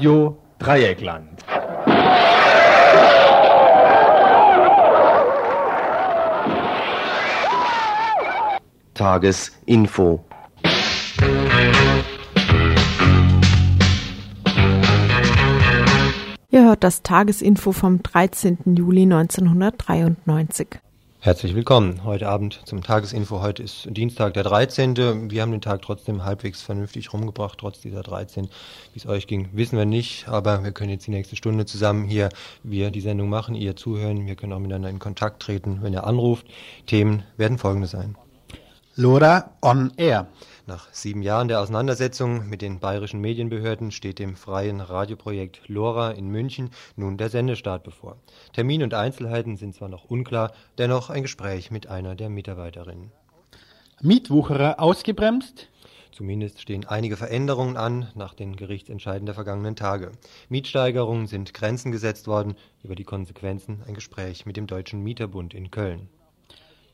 Radio Dreieckland. Tagesinfo. Ihr hört das Tagesinfo vom 13. Juli 1993. Herzlich willkommen heute Abend zum Tagesinfo. Heute ist Dienstag, der 13. Wir haben den Tag trotzdem halbwegs vernünftig rumgebracht, trotz dieser 13. Wie es euch ging, wissen wir nicht, aber wir können jetzt die nächste Stunde zusammen hier wir die Sendung machen, ihr zuhören. Wir können auch miteinander in Kontakt treten, wenn ihr anruft. Themen werden folgende sein. Lora on Air. Nach sieben Jahren der Auseinandersetzung mit den bayerischen Medienbehörden steht dem freien Radioprojekt LoRa in München nun der Sendestart bevor. Termin und Einzelheiten sind zwar noch unklar, dennoch ein Gespräch mit einer der Mitarbeiterinnen. Mietwucherer ausgebremst? Zumindest stehen einige Veränderungen an nach den Gerichtsentscheiden der vergangenen Tage. Mietsteigerungen sind Grenzen gesetzt worden, über die Konsequenzen ein Gespräch mit dem Deutschen Mieterbund in Köln.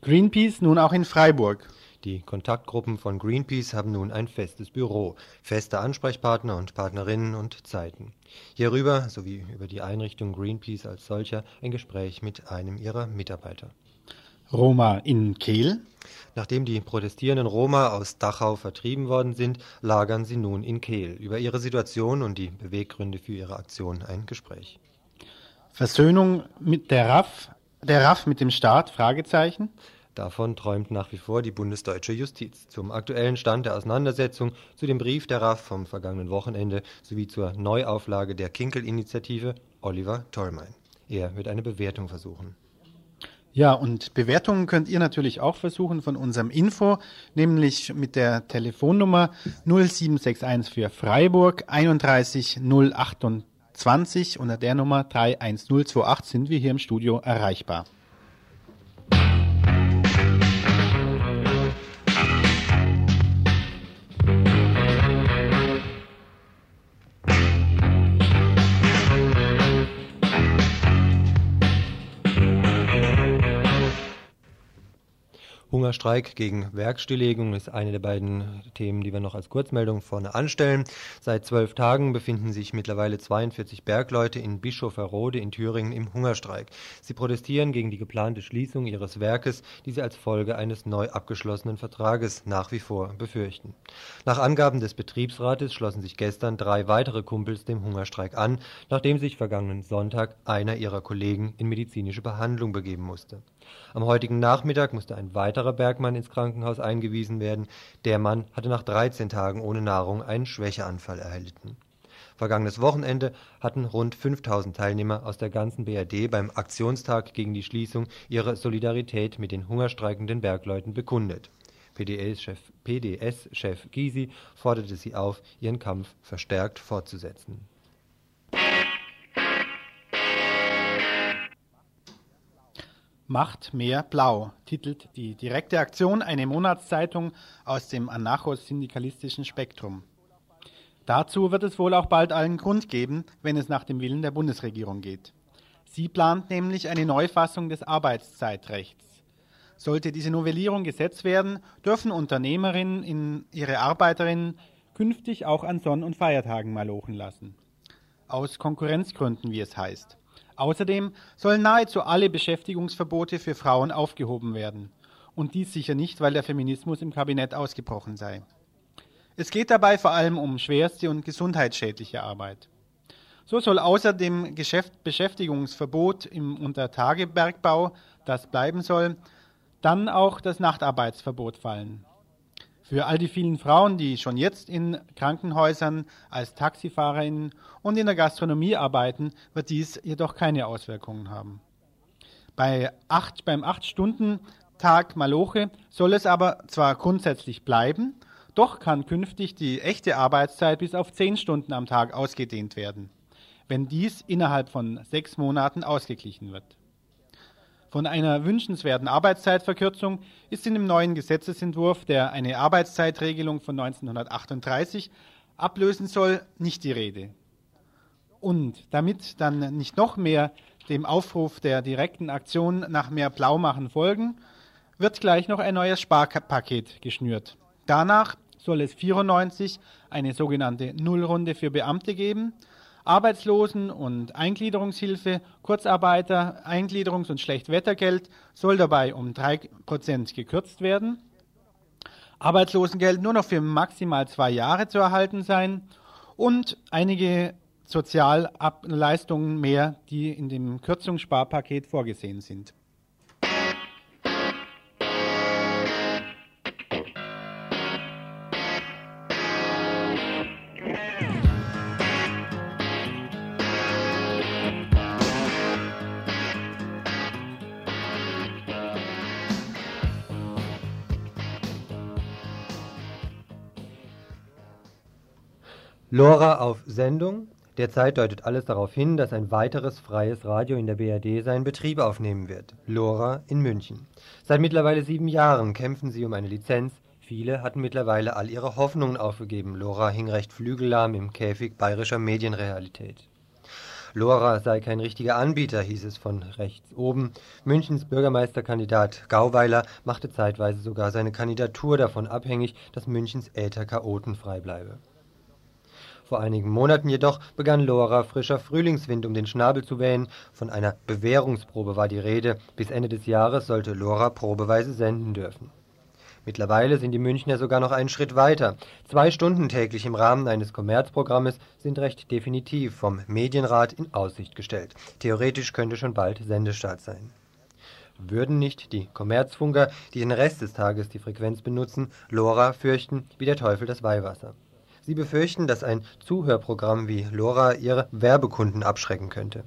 Greenpeace nun auch in Freiburg. Die Kontaktgruppen von Greenpeace haben nun ein festes Büro, feste Ansprechpartner und Partnerinnen und Zeiten. Hierüber sowie über die Einrichtung Greenpeace als solcher ein Gespräch mit einem ihrer Mitarbeiter. Roma in Kehl. Nachdem die protestierenden Roma aus Dachau vertrieben worden sind, lagern sie nun in Kehl. Über ihre Situation und die Beweggründe für ihre Aktion ein Gespräch. Versöhnung mit der RAF, der RAF mit dem Staat? Fragezeichen. Davon träumt nach wie vor die bundesdeutsche Justiz. Zum aktuellen Stand der Auseinandersetzung, zu dem Brief der RAF vom vergangenen Wochenende sowie zur Neuauflage der Kinkel-Initiative Oliver Tollmein. Er wird eine Bewertung versuchen. Ja, und Bewertungen könnt ihr natürlich auch versuchen von unserem Info, nämlich mit der Telefonnummer 0761 für Freiburg 31 028. Unter der Nummer 31028 sind wir hier im Studio erreichbar. Hungerstreik gegen Werkstilllegung ist eine der beiden Themen, die wir noch als Kurzmeldung vorne anstellen. Seit zwölf Tagen befinden sich mittlerweile 42 Bergleute in Bischofferode in Thüringen im Hungerstreik. Sie protestieren gegen die geplante Schließung ihres Werkes, die sie als Folge eines neu abgeschlossenen Vertrages nach wie vor befürchten. Nach Angaben des Betriebsrates schlossen sich gestern drei weitere Kumpels dem Hungerstreik an, nachdem sich vergangenen Sonntag einer ihrer Kollegen in medizinische Behandlung begeben musste. Am heutigen Nachmittag musste ein weiterer Bergmann ins Krankenhaus eingewiesen werden. Der Mann hatte nach 13 Tagen ohne Nahrung einen Schwächeanfall erhalten. Vergangenes Wochenende hatten rund 5000 Teilnehmer aus der ganzen BRD beim Aktionstag gegen die Schließung ihre Solidarität mit den hungerstreikenden Bergleuten bekundet. PDS-Chef PDS Gysi forderte sie auf, ihren Kampf verstärkt fortzusetzen. Macht mehr blau, titelt die direkte Aktion eine Monatszeitung aus dem anarcho-syndikalistischen Spektrum. Dazu wird es wohl auch bald allen Grund geben, wenn es nach dem Willen der Bundesregierung geht. Sie plant nämlich eine Neufassung des Arbeitszeitrechts. Sollte diese Novellierung gesetzt werden, dürfen Unternehmerinnen in ihre Arbeiterinnen künftig auch an Sonn- und Feiertagen malochen lassen. Aus Konkurrenzgründen, wie es heißt. Außerdem sollen nahezu alle Beschäftigungsverbote für Frauen aufgehoben werden. Und dies sicher nicht, weil der Feminismus im Kabinett ausgebrochen sei. Es geht dabei vor allem um schwerste und gesundheitsschädliche Arbeit. So soll außer dem Geschäft Beschäftigungsverbot im Untertagebergbau, das bleiben soll, dann auch das Nachtarbeitsverbot fallen. Für all die vielen Frauen, die schon jetzt in Krankenhäusern als Taxifahrerinnen und in der Gastronomie arbeiten, wird dies jedoch keine Auswirkungen haben. Bei acht, beim 8-Stunden-Tag Maloche soll es aber zwar grundsätzlich bleiben, doch kann künftig die echte Arbeitszeit bis auf 10 Stunden am Tag ausgedehnt werden, wenn dies innerhalb von sechs Monaten ausgeglichen wird. Von einer wünschenswerten Arbeitszeitverkürzung ist in dem neuen Gesetzesentwurf, der eine Arbeitszeitregelung von 1938 ablösen soll, nicht die Rede. Und damit dann nicht noch mehr dem Aufruf der direkten Aktion nach mehr Blaumachen folgen, wird gleich noch ein neues Sparpaket geschnürt. Danach soll es 94 eine sogenannte Nullrunde für Beamte geben, Arbeitslosen- und Eingliederungshilfe, Kurzarbeiter, Eingliederungs- und Schlechtwettergeld soll dabei um 3% gekürzt werden. Arbeitslosengeld nur noch für maximal zwei Jahre zu erhalten sein und einige Sozialleistungen mehr, die in dem Kürzungssparpaket vorgesehen sind. Lora auf Sendung. Derzeit deutet alles darauf hin, dass ein weiteres freies Radio in der BRD seinen Betrieb aufnehmen wird. Lora in München. Seit mittlerweile sieben Jahren kämpfen sie um eine Lizenz. Viele hatten mittlerweile all ihre Hoffnungen aufgegeben. Lora hing recht flügellahm im Käfig bayerischer Medienrealität. Lora sei kein richtiger Anbieter, hieß es von rechts oben. Münchens Bürgermeisterkandidat Gauweiler machte zeitweise sogar seine Kandidatur davon abhängig, dass Münchens Äther chaotenfrei bleibe. Vor einigen Monaten jedoch begann Lora frischer Frühlingswind um den Schnabel zu wehen. Von einer Bewährungsprobe war die Rede. Bis Ende des Jahres sollte Lora probeweise senden dürfen. Mittlerweile sind die Münchner sogar noch einen Schritt weiter. Zwei Stunden täglich im Rahmen eines Kommerzprogrammes sind recht definitiv vom Medienrat in Aussicht gestellt. Theoretisch könnte schon bald Sendestart sein. Würden nicht die Kommerzfunker, die den Rest des Tages die Frequenz benutzen, Lora fürchten wie der Teufel das Weihwasser. Sie befürchten, dass ein Zuhörprogramm wie LoRa ihre Werbekunden abschrecken könnte.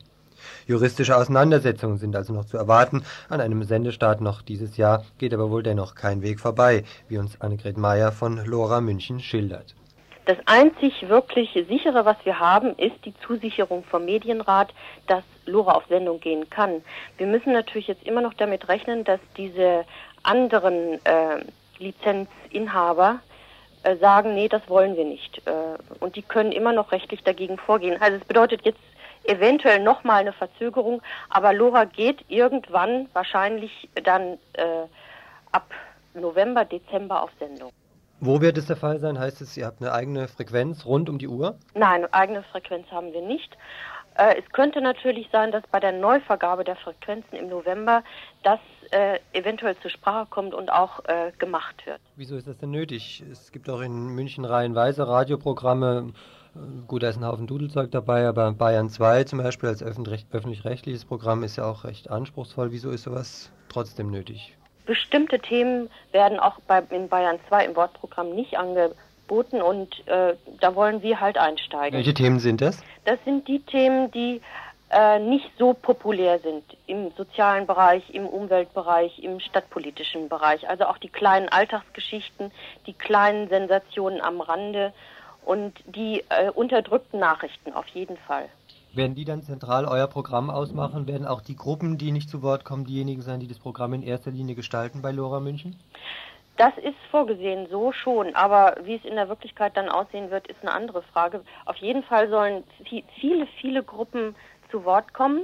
Juristische Auseinandersetzungen sind also noch zu erwarten. An einem Sendestart noch dieses Jahr geht aber wohl dennoch kein Weg vorbei, wie uns Annegret Meyer von LoRa München schildert. Das einzig wirklich sichere, was wir haben, ist die Zusicherung vom Medienrat, dass LoRa auf Sendung gehen kann. Wir müssen natürlich jetzt immer noch damit rechnen, dass diese anderen äh, Lizenzinhaber äh, sagen, nee, das wollen wir nicht. Äh, und die können immer noch rechtlich dagegen vorgehen. Also es bedeutet jetzt eventuell nochmal eine Verzögerung, aber Lora geht irgendwann wahrscheinlich dann äh, ab November, Dezember auf Sendung. Wo wird es der Fall sein? Heißt es, ihr habt eine eigene Frequenz rund um die Uhr? Nein, eine eigene Frequenz haben wir nicht. Äh, es könnte natürlich sein, dass bei der Neuvergabe der Frequenzen im November das äh, eventuell zur Sprache kommt und auch äh, gemacht wird. Wieso ist das denn nötig? Es gibt auch in München reihenweise Radioprogramme. Gut, da ist ein Haufen Dudelzeug dabei, aber Bayern 2 zum Beispiel als öffentlich-rechtliches Programm ist ja auch recht anspruchsvoll. Wieso ist sowas trotzdem nötig? Bestimmte Themen werden auch bei, in Bayern 2 im Wortprogramm nicht angeboten und äh, da wollen wir halt einsteigen. Welche Themen sind das? Das sind die Themen, die äh, nicht so populär sind im sozialen Bereich, im Umweltbereich, im stadtpolitischen Bereich. Also auch die kleinen Alltagsgeschichten, die kleinen Sensationen am Rande und die äh, unterdrückten Nachrichten auf jeden Fall. Werden die dann zentral euer Programm ausmachen? Werden auch die Gruppen, die nicht zu Wort kommen, diejenigen sein, die das Programm in erster Linie gestalten bei Lora München? Das ist vorgesehen so schon, aber wie es in der Wirklichkeit dann aussehen wird, ist eine andere Frage. Auf jeden Fall sollen viele, viele Gruppen zu Wort kommen.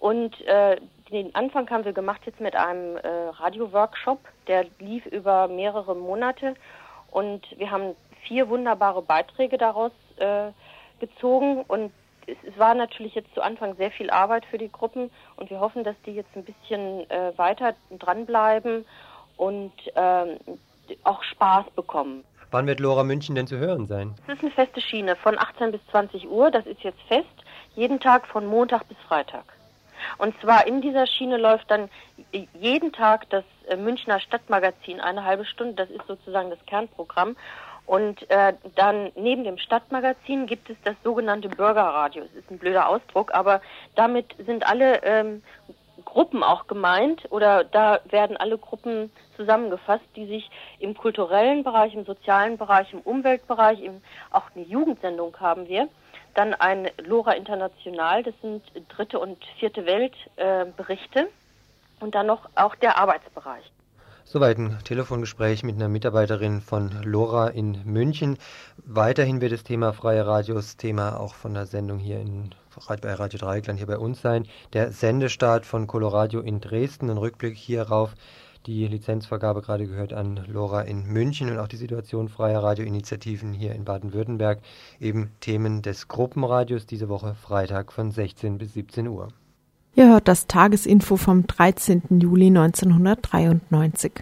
Und äh, den Anfang haben wir gemacht jetzt mit einem äh, Radio-Workshop, der lief über mehrere Monate. Und wir haben vier wunderbare Beiträge daraus äh, gezogen. Und es, es, war natürlich jetzt zu Anfang sehr viel Arbeit für die Gruppen. Und wir hoffen, dass die jetzt ein bisschen äh, weiter dranbleiben und ähm, auch Spaß bekommen. Wann wird Lora München denn zu hören sein? Das ist eine feste Schiene von 18 bis 20 Uhr. Das ist jetzt fest jeden Tag von Montag bis Freitag. Und zwar in dieser Schiene läuft dann jeden Tag das äh, Münchner Stadtmagazin eine halbe Stunde. Das ist sozusagen das Kernprogramm. Und äh, dann neben dem Stadtmagazin gibt es das sogenannte Bürgerradio. Es ist ein blöder Ausdruck, aber damit sind alle ähm, Gruppen auch gemeint oder da werden alle Gruppen zusammengefasst, die sich im kulturellen Bereich, im sozialen Bereich, im Umweltbereich, im, auch eine Jugendsendung haben wir dann ein Lora International, das sind dritte und vierte Weltberichte. Äh, und dann noch auch der Arbeitsbereich. Soweit ein Telefongespräch mit einer Mitarbeiterin von LoRa in München. Weiterhin wird das Thema Freie Radios Thema auch von der Sendung hier in, bei Radio Dreieckland hier bei uns sein. Der Sendestart von Coloradio in Dresden, ein Rückblick hierauf die Lizenzvergabe gerade gehört an Lora in München und auch die Situation freier Radioinitiativen hier in Baden-Württemberg. Eben Themen des Gruppenradios diese Woche Freitag von 16 bis 17 Uhr. Ihr hört das Tagesinfo vom 13. Juli 1993.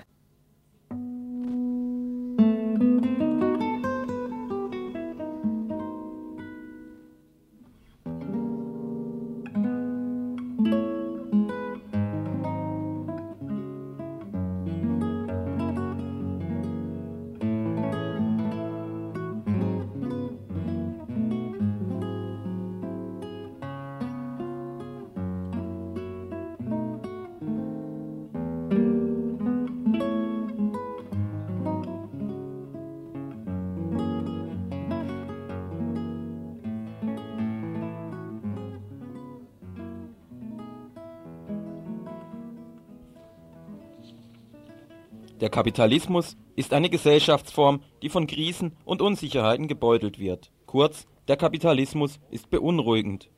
Der Kapitalismus ist eine Gesellschaftsform, die von Krisen und Unsicherheiten gebeutelt wird. Kurz, der Kapitalismus ist beunruhigend.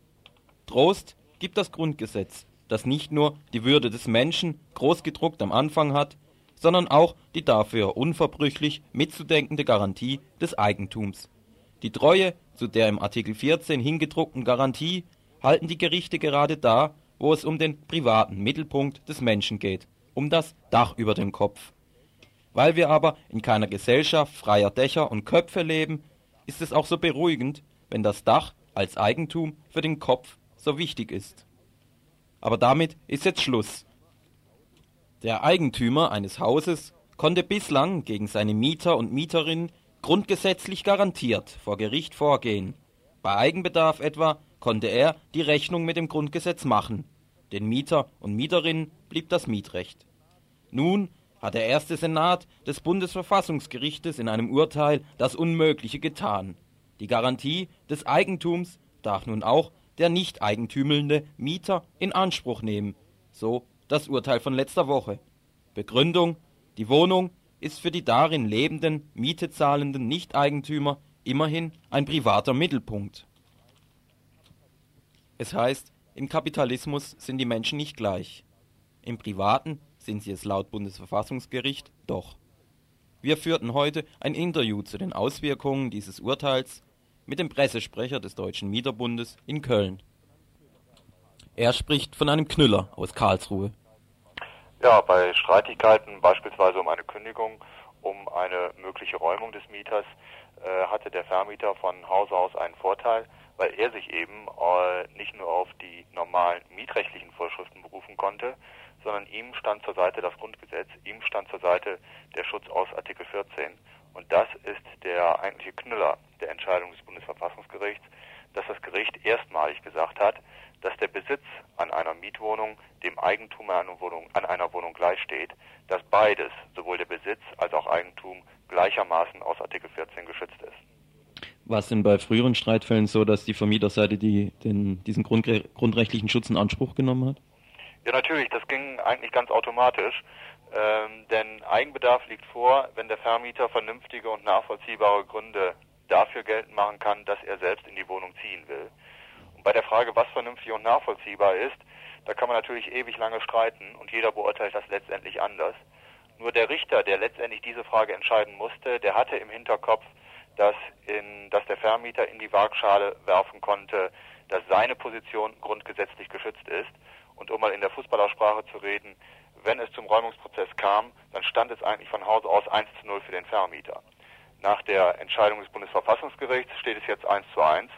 Trost gibt das Grundgesetz, das nicht nur die Würde des Menschen großgedruckt am Anfang hat, sondern auch die dafür unverbrüchlich mitzudenkende Garantie des Eigentums. Die Treue zu der im Artikel 14 hingedruckten Garantie halten die Gerichte gerade da, wo es um den privaten Mittelpunkt des Menschen geht, um das Dach über dem Kopf. Weil wir aber in keiner Gesellschaft freier Dächer und Köpfe leben, ist es auch so beruhigend, wenn das Dach als Eigentum für den Kopf so wichtig ist. Aber damit ist jetzt Schluss. Der Eigentümer eines Hauses konnte bislang gegen seine Mieter und Mieterinnen grundgesetzlich garantiert vor Gericht vorgehen. Bei Eigenbedarf etwa konnte er die Rechnung mit dem Grundgesetz machen. Den Mieter und Mieterinnen blieb das Mietrecht. Nun hat der erste Senat des Bundesverfassungsgerichtes in einem Urteil das Unmögliche getan. Die Garantie des Eigentums darf nun auch der nicht eigentümelnde Mieter in Anspruch nehmen. So das Urteil von letzter Woche. Begründung: Die Wohnung ist für die darin lebenden, Miete zahlenden Nichteigentümer immerhin ein privater Mittelpunkt. Es heißt, im Kapitalismus sind die Menschen nicht gleich. Im Privaten sind sie es laut Bundesverfassungsgericht doch. Wir führten heute ein Interview zu den Auswirkungen dieses Urteils mit dem Pressesprecher des Deutschen Mieterbundes in Köln. Er spricht von einem Knüller aus Karlsruhe. Ja, bei Streitigkeiten, beispielsweise um eine Kündigung, um eine mögliche Räumung des Mieters, äh, hatte der Vermieter von Hause aus einen Vorteil, weil er sich eben äh, nicht nur auf die normalen mietrechtlichen Vorschriften berufen konnte, sondern ihm stand zur Seite das Grundgesetz, ihm stand zur Seite der Schutz aus Artikel 14. Und das ist der eigentliche Knüller der Entscheidung des Bundesverfassungsgerichts, dass das Gericht erstmalig gesagt hat, dass der Besitz an einer Mietwohnung dem Eigentum an einer Wohnung, an einer Wohnung gleichsteht, dass beides, sowohl der Besitz als auch Eigentum, gleichermaßen aus Artikel 14 geschützt ist. War es denn bei früheren Streitfällen so, dass die Vermieterseite die, den, diesen grundre grundrechtlichen Schutz in Anspruch genommen hat? Ja, natürlich, das ging eigentlich ganz automatisch. Ähm, denn Eigenbedarf liegt vor, wenn der Vermieter vernünftige und nachvollziehbare Gründe dafür geltend machen kann, dass er selbst in die Wohnung ziehen will. Und bei der Frage, was vernünftig und nachvollziehbar ist, da kann man natürlich ewig lange streiten und jeder beurteilt das letztendlich anders. Nur der Richter, der letztendlich diese Frage entscheiden musste, der hatte im Hinterkopf, dass, in, dass der Vermieter in die Waagschale werfen konnte, dass seine Position grundgesetzlich geschützt ist und um mal in der Fußballersprache zu reden, wenn es zum Räumungsprozess kam, dann stand es eigentlich von Hause aus 1 zu 0 für den Vermieter. Nach der Entscheidung des Bundesverfassungsgerichts steht es jetzt 1 zu 1,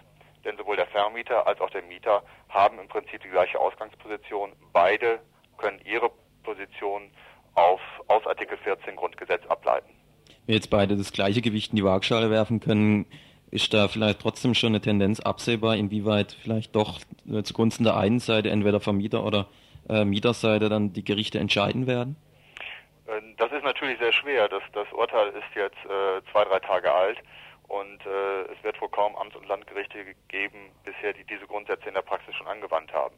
denn sowohl der Vermieter als auch der Mieter haben im Prinzip die gleiche Ausgangsposition. Beide können ihre Position auf, aus Artikel 14 Grundgesetz ableiten. Wenn jetzt beide das gleiche Gewicht in die Waagschale werfen können, ist da vielleicht trotzdem schon eine Tendenz absehbar, inwieweit vielleicht doch äh, zugunsten der einen Seite, entweder Vermieter oder äh, Mieterseite, dann die Gerichte entscheiden werden? Äh, das ist natürlich sehr schwer. Das, das Urteil ist jetzt äh, zwei, drei Tage alt und äh, es wird wohl kaum Amts- und Landgerichte geben, bisher, die diese Grundsätze in der Praxis schon angewandt haben.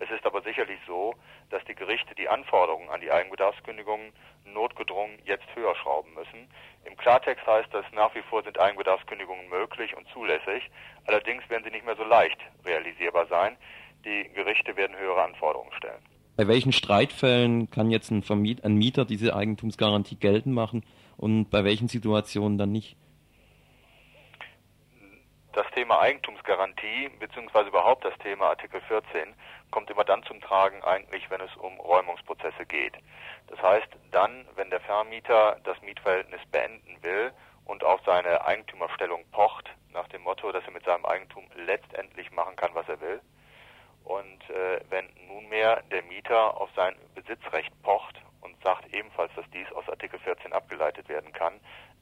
Es ist aber sicherlich so, dass die Gerichte die Anforderungen an die Eigenbedarfskündigungen notgedrungen jetzt höher schrauben müssen. Im Klartext heißt das, nach wie vor sind Eigenbedarfskündigungen möglich und zulässig. Allerdings werden sie nicht mehr so leicht realisierbar sein. Die Gerichte werden höhere Anforderungen stellen. Bei welchen Streitfällen kann jetzt ein, Vermiet ein Mieter diese Eigentumsgarantie geltend machen und bei welchen Situationen dann nicht? Das Thema Eigentumsgarantie beziehungsweise überhaupt das Thema Artikel 14 kommt immer dann zum Tragen eigentlich, wenn es um Räumungsprozesse geht. Das heißt, dann, wenn der Vermieter das Mietverhältnis beenden will und auf seine Eigentümerstellung pocht, nach dem Motto, dass er mit seinem Eigentum letztendlich machen kann, was er will. Und äh, wenn nunmehr der Mieter auf sein Besitzrecht pocht und sagt ebenfalls, dass dies aus Artikel 14 abgeleitet werden kann,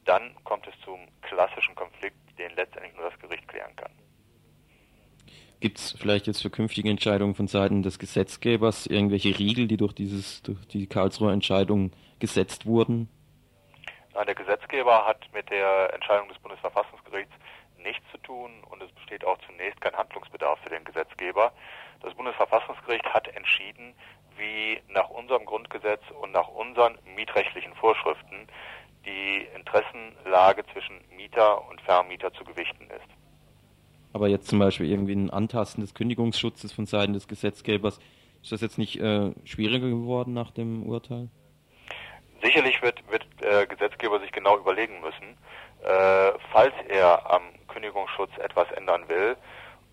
dann kommt es zum klassischen Konflikt, den letztendlich nur das Gericht klären kann. Gibt es vielleicht jetzt für künftige Entscheidungen von Seiten des Gesetzgebers irgendwelche Riegel, die durch, dieses, durch die Karlsruher Entscheidung gesetzt wurden? Nein, der Gesetzgeber hat mit der Entscheidung des Bundesverfassungsgerichts nichts zu tun und es besteht auch zunächst kein Handlungsbedarf für den Gesetzgeber. Das Bundesverfassungsgericht hat entschieden, wie nach unserem Grundgesetz und nach unseren mietrechtlichen Vorschriften die Interessenlage zwischen Mieter und Vermieter zu gewichten ist. Aber jetzt zum Beispiel irgendwie ein Antasten des Kündigungsschutzes von Seiten des Gesetzgebers, ist das jetzt nicht äh, schwieriger geworden nach dem Urteil? Sicherlich wird, wird der Gesetzgeber sich genau überlegen müssen, äh, falls er am Kündigungsschutz etwas ändern will,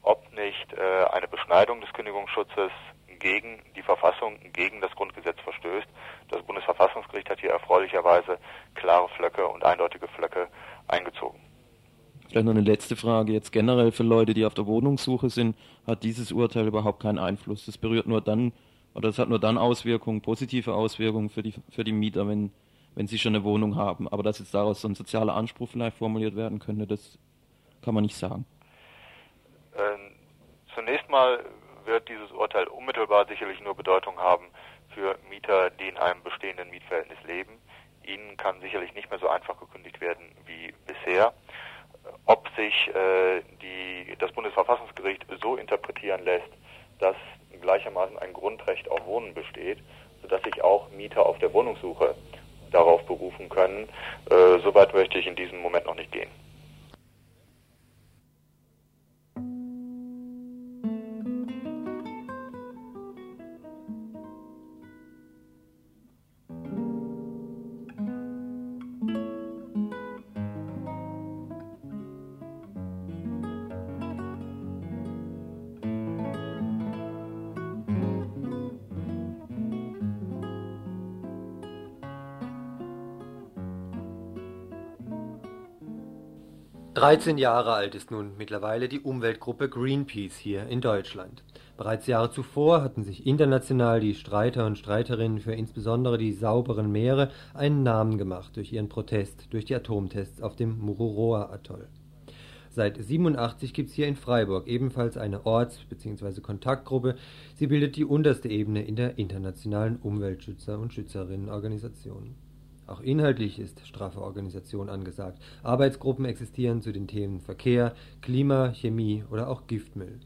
ob nicht äh, eine Beschneidung des Kündigungsschutzes gegen die Verfassung, gegen das Grundgesetz verstößt. Das Bundesverfassungsgericht hat hier erfreulicherweise klare Flöcke und eindeutige Flöcke eingezogen. Vielleicht noch eine letzte Frage. Jetzt generell für Leute, die auf der Wohnungssuche sind, hat dieses Urteil überhaupt keinen Einfluss. Das berührt nur dann, oder es hat nur dann Auswirkungen, positive Auswirkungen für die, für die Mieter, wenn, wenn sie schon eine Wohnung haben. Aber dass jetzt daraus so ein sozialer Anspruch vielleicht formuliert werden könnte, das kann man nicht sagen. Ähm, zunächst mal wird dieses Urteil unmittelbar sicherlich nur Bedeutung haben für Mieter, die in einem bestehenden Mietverhältnis leben. Ihnen kann sicherlich nicht mehr so einfach gekündigt werden wie bisher. Ob sich äh, die, das Bundesverfassungsgericht so interpretieren lässt, dass gleichermaßen ein Grundrecht auf Wohnen besteht, sodass sich auch Mieter auf der Wohnungssuche darauf berufen können, äh, soweit möchte ich in diesem Moment noch nicht gehen. 13 Jahre alt ist nun mittlerweile die Umweltgruppe Greenpeace hier in Deutschland. Bereits Jahre zuvor hatten sich international die Streiter und Streiterinnen für insbesondere die sauberen Meere einen Namen gemacht durch ihren Protest durch die Atomtests auf dem Mururoa-Atoll. Seit 87 gibt es hier in Freiburg ebenfalls eine Orts- bzw. Kontaktgruppe. Sie bildet die unterste Ebene in der internationalen Umweltschützer- und Schützerinnenorganisation. Auch inhaltlich ist straffe Organisation angesagt. Arbeitsgruppen existieren zu den Themen Verkehr, Klima, Chemie oder auch Giftmüll.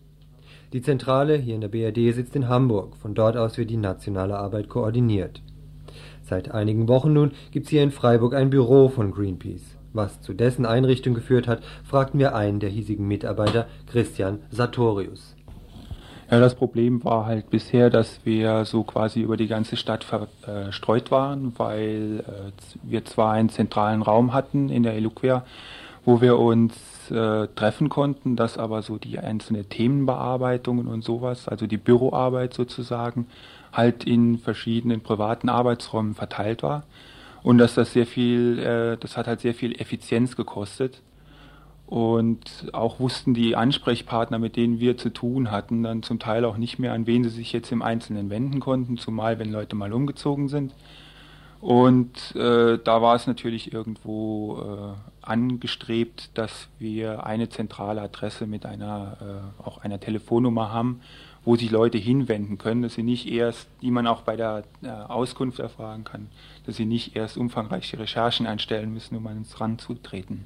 Die Zentrale hier in der BRD sitzt in Hamburg. Von dort aus wird die nationale Arbeit koordiniert. Seit einigen Wochen nun gibt es hier in Freiburg ein Büro von Greenpeace. Was zu dessen Einrichtung geführt hat, fragten wir einen der hiesigen Mitarbeiter, Christian Sartorius. Ja, das Problem war halt bisher, dass wir so quasi über die ganze Stadt verstreut waren, weil äh, wir zwar einen zentralen Raum hatten in der Eloquia, wo wir uns äh, treffen konnten, dass aber so die einzelnen Themenbearbeitungen und sowas, also die Büroarbeit sozusagen, halt in verschiedenen privaten Arbeitsräumen verteilt war. Und dass das sehr viel, äh, das hat halt sehr viel Effizienz gekostet und auch wussten die Ansprechpartner, mit denen wir zu tun hatten, dann zum Teil auch nicht mehr, an wen sie sich jetzt im Einzelnen wenden konnten, zumal wenn Leute mal umgezogen sind. Und äh, da war es natürlich irgendwo äh, angestrebt, dass wir eine zentrale Adresse mit einer äh, auch einer Telefonnummer haben, wo sich Leute hinwenden können, dass sie nicht erst, die man auch bei der äh, Auskunft erfragen kann, dass sie nicht erst umfangreiche Recherchen einstellen müssen, um an uns ranzutreten.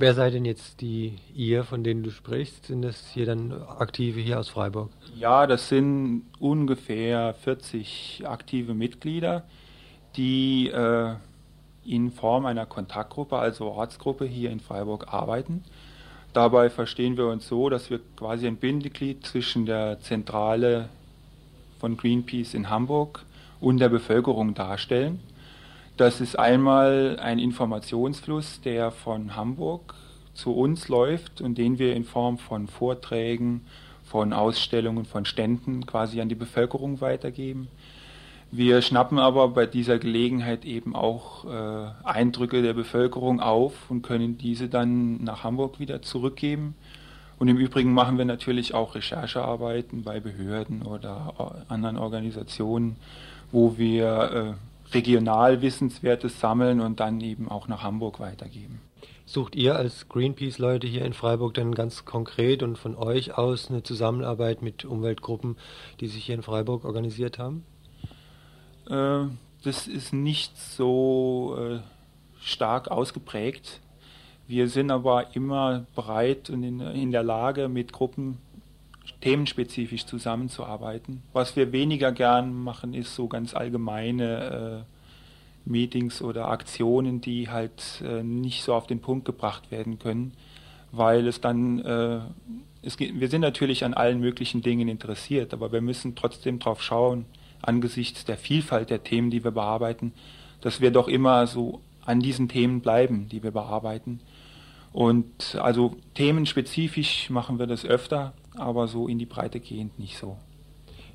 Wer seid denn jetzt die ihr, von denen du sprichst? Sind das hier dann Aktive hier aus Freiburg? Ja, das sind ungefähr 40 aktive Mitglieder, die äh, in Form einer Kontaktgruppe, also Ortsgruppe hier in Freiburg arbeiten. Dabei verstehen wir uns so, dass wir quasi ein Bindeglied zwischen der Zentrale von Greenpeace in Hamburg und der Bevölkerung darstellen. Das ist einmal ein Informationsfluss, der von Hamburg zu uns läuft und den wir in Form von Vorträgen, von Ausstellungen, von Ständen quasi an die Bevölkerung weitergeben. Wir schnappen aber bei dieser Gelegenheit eben auch äh, Eindrücke der Bevölkerung auf und können diese dann nach Hamburg wieder zurückgeben. Und im Übrigen machen wir natürlich auch Recherchearbeiten bei Behörden oder anderen Organisationen, wo wir äh, regional Wissenswertes sammeln und dann eben auch nach Hamburg weitergeben. Sucht ihr als Greenpeace-Leute hier in Freiburg denn ganz konkret und von euch aus eine Zusammenarbeit mit Umweltgruppen, die sich hier in Freiburg organisiert haben? Äh, das ist nicht so äh, stark ausgeprägt. Wir sind aber immer bereit und in, in der Lage, mit Gruppen themenspezifisch zusammenzuarbeiten. Was wir weniger gern machen, ist so ganz allgemeine äh, Meetings oder Aktionen, die halt äh, nicht so auf den Punkt gebracht werden können, weil es dann, äh, es geht, wir sind natürlich an allen möglichen Dingen interessiert, aber wir müssen trotzdem darauf schauen, angesichts der Vielfalt der Themen, die wir bearbeiten, dass wir doch immer so an diesen Themen bleiben, die wir bearbeiten. Und also themenspezifisch machen wir das öfter, aber so in die Breite gehend nicht so.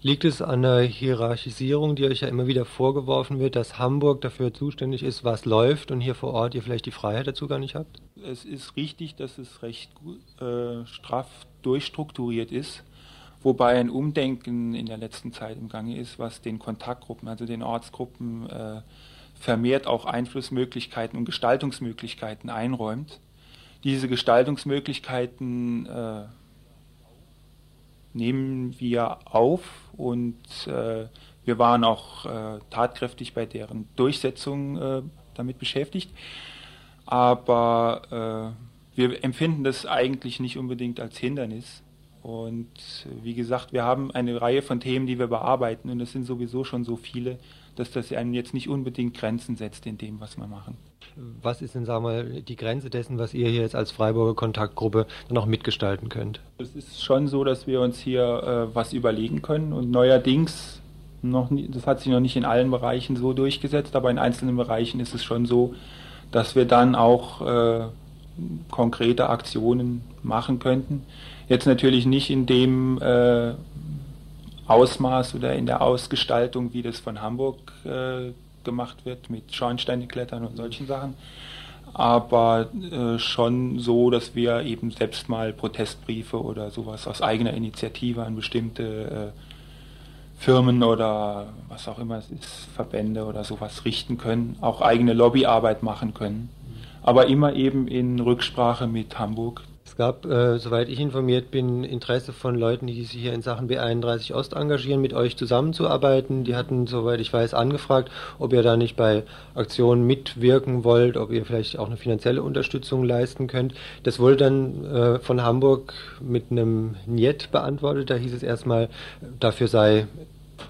Liegt es an der Hierarchisierung, die euch ja immer wieder vorgeworfen wird, dass Hamburg dafür zuständig ist, was läuft und hier vor Ort ihr vielleicht die Freiheit dazu gar nicht habt? Es ist richtig, dass es recht äh, straff durchstrukturiert ist wobei ein Umdenken in der letzten Zeit im Gange ist, was den Kontaktgruppen, also den Ortsgruppen, äh, vermehrt auch Einflussmöglichkeiten und Gestaltungsmöglichkeiten einräumt. Diese Gestaltungsmöglichkeiten äh, nehmen wir auf und äh, wir waren auch äh, tatkräftig bei deren Durchsetzung äh, damit beschäftigt. Aber äh, wir empfinden das eigentlich nicht unbedingt als Hindernis, und wie gesagt, wir haben eine Reihe von Themen, die wir bearbeiten und es sind sowieso schon so viele, dass das einem jetzt nicht unbedingt Grenzen setzt in dem, was wir machen. Was ist denn, sagen wir, die Grenze dessen, was ihr hier jetzt als Freiburger Kontaktgruppe dann auch mitgestalten könnt? Es ist schon so, dass wir uns hier äh, was überlegen können und neuerdings noch nie, das hat sich noch nicht in allen Bereichen so durchgesetzt, aber in einzelnen Bereichen ist es schon so, dass wir dann auch äh, konkrete Aktionen machen könnten. Jetzt natürlich nicht in dem äh, Ausmaß oder in der Ausgestaltung, wie das von Hamburg äh, gemacht wird, mit Schornsteineklettern und solchen Sachen. Aber äh, schon so, dass wir eben selbst mal Protestbriefe oder sowas aus eigener Initiative an bestimmte äh, Firmen oder was auch immer es ist, Verbände oder sowas richten können, auch eigene Lobbyarbeit machen können. Aber immer eben in Rücksprache mit Hamburg, es gab, äh, soweit ich informiert bin, Interesse von Leuten, die sich hier in Sachen B31 Ost engagieren, mit euch zusammenzuarbeiten. Die hatten, soweit ich weiß, angefragt, ob ihr da nicht bei Aktionen mitwirken wollt, ob ihr vielleicht auch eine finanzielle Unterstützung leisten könnt. Das wurde dann äh, von Hamburg mit einem Niet beantwortet. Da hieß es erstmal, dafür sei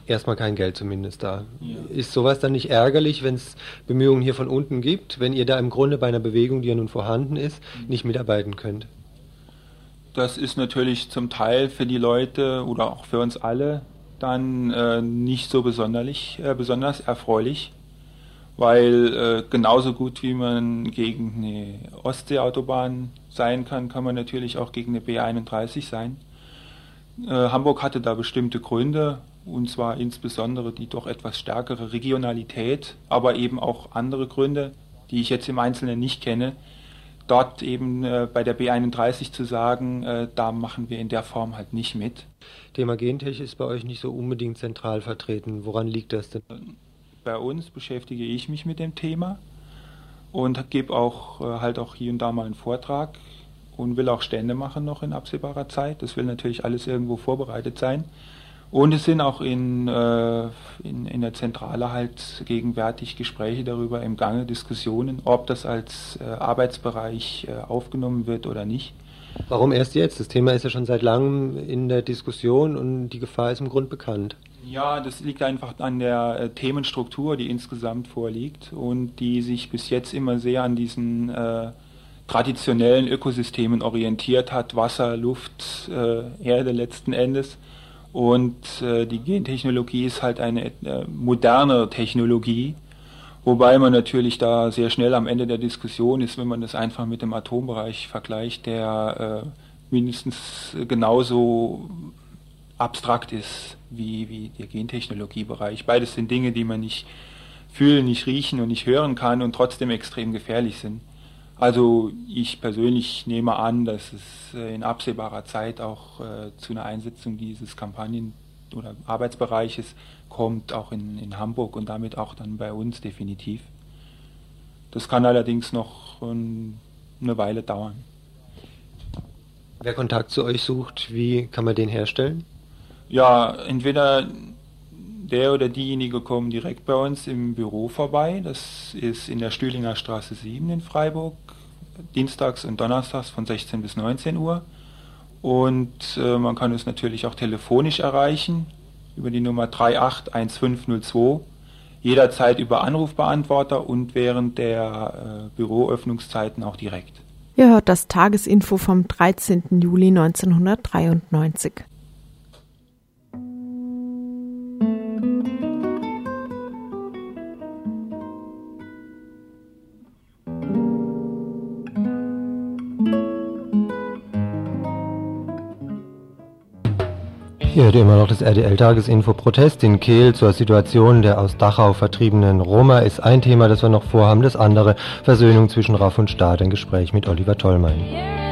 erstmal kein Geld zumindest da. Ja. Ist sowas dann nicht ärgerlich, wenn es Bemühungen hier von unten gibt, wenn ihr da im Grunde bei einer Bewegung, die ja nun vorhanden ist, nicht mitarbeiten könnt? Das ist natürlich zum Teil für die Leute oder auch für uns alle dann äh, nicht so äh, besonders erfreulich, weil äh, genauso gut wie man gegen eine Ostseeautobahn sein kann, kann man natürlich auch gegen eine B31 sein. Äh, Hamburg hatte da bestimmte Gründe, und zwar insbesondere die doch etwas stärkere Regionalität, aber eben auch andere Gründe, die ich jetzt im Einzelnen nicht kenne, dort eben äh, bei der B31 zu sagen, äh, da machen wir in der Form halt nicht mit. Thema Gentech ist bei euch nicht so unbedingt zentral vertreten. Woran liegt das denn? Bei uns beschäftige ich mich mit dem Thema und gebe auch äh, halt auch hier und da mal einen Vortrag und will auch Stände machen noch in absehbarer Zeit. Das will natürlich alles irgendwo vorbereitet sein. Und es sind auch in, äh, in, in, der Zentrale halt gegenwärtig Gespräche darüber im Gange, Diskussionen, ob das als äh, Arbeitsbereich äh, aufgenommen wird oder nicht. Warum erst jetzt? Das Thema ist ja schon seit langem in der Diskussion und die Gefahr ist im Grund bekannt. Ja, das liegt einfach an der äh, Themenstruktur, die insgesamt vorliegt und die sich bis jetzt immer sehr an diesen äh, traditionellen Ökosystemen orientiert hat, Wasser, Luft, äh, Erde letzten Endes Und äh, die Gentechnologie ist halt eine äh, moderne Technologie, wobei man natürlich da sehr schnell am Ende der Diskussion ist, wenn man das einfach mit dem Atombereich vergleicht, der äh, mindestens genauso abstrakt ist wie, wie der Gentechnologiebereich. Beides sind Dinge, die man nicht fühlen, nicht riechen und nicht hören kann und trotzdem extrem gefährlich sind. Also ich persönlich nehme an, dass es äh, in absehbarer Zeit auch äh, zu einer Einsetzung dieses Kampagnen- oder Arbeitsbereiches kommt, auch in, in Hamburg und damit auch dann bei uns definitiv. Das kann allerdings noch ähm, eine Weile dauern. Wer Kontakt zu euch sucht, wie kann man den herstellen? Ja, entweder der oder diejenige kommen direkt bei uns im Büro vorbei. Das ist in der Stühlinger Straße 7 in Freiburg, dienstags und donnerstags von 16 bis 19 Uhr. Und äh, man kann uns natürlich auch telefonisch erreichen über die Nummer 381502, jederzeit über Anrufbeantworter und während der äh, Büroöffnungszeiten auch direkt. Ihr hört das Tagesinfo vom 13. Juli 1993. Ihr hört immer noch das RDL-Tagesinfo. Protest in Kehl zur Situation der aus Dachau vertriebenen Roma ist ein Thema, das wir noch vorhaben. Das andere, Versöhnung zwischen Raff und Staat, ein Gespräch mit Oliver Tollmein.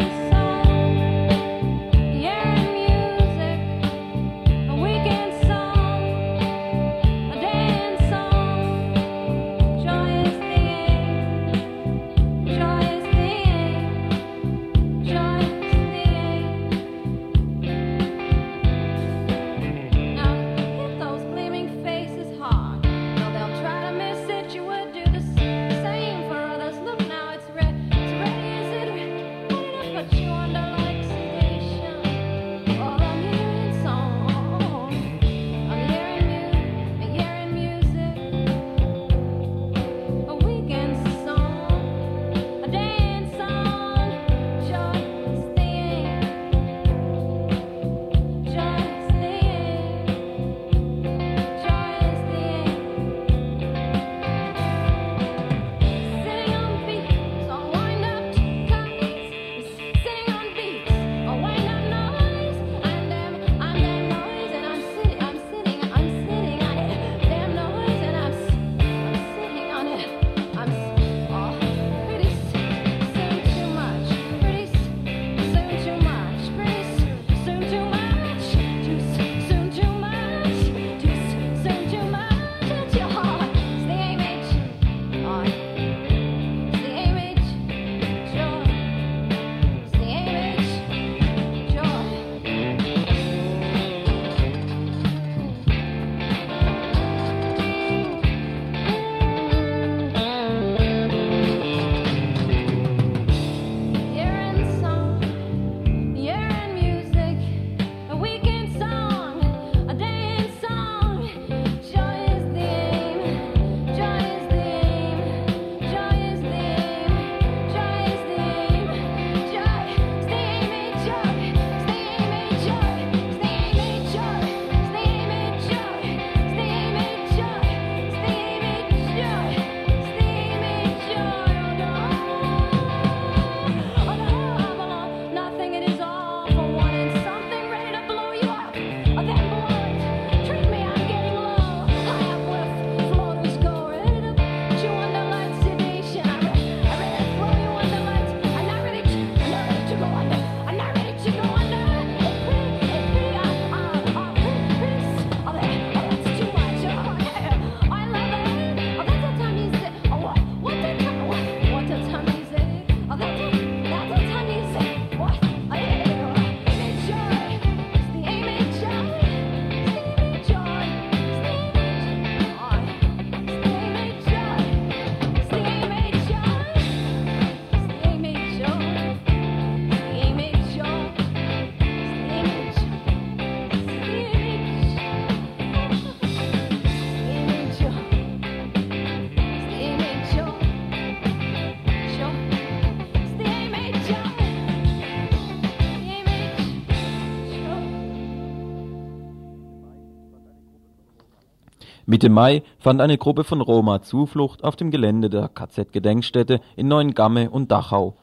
Mitte Mai fand eine Gruppe von Roma Zuflucht auf dem Gelände der KZ-Gedenkstätte in Neuengamme und Dachau.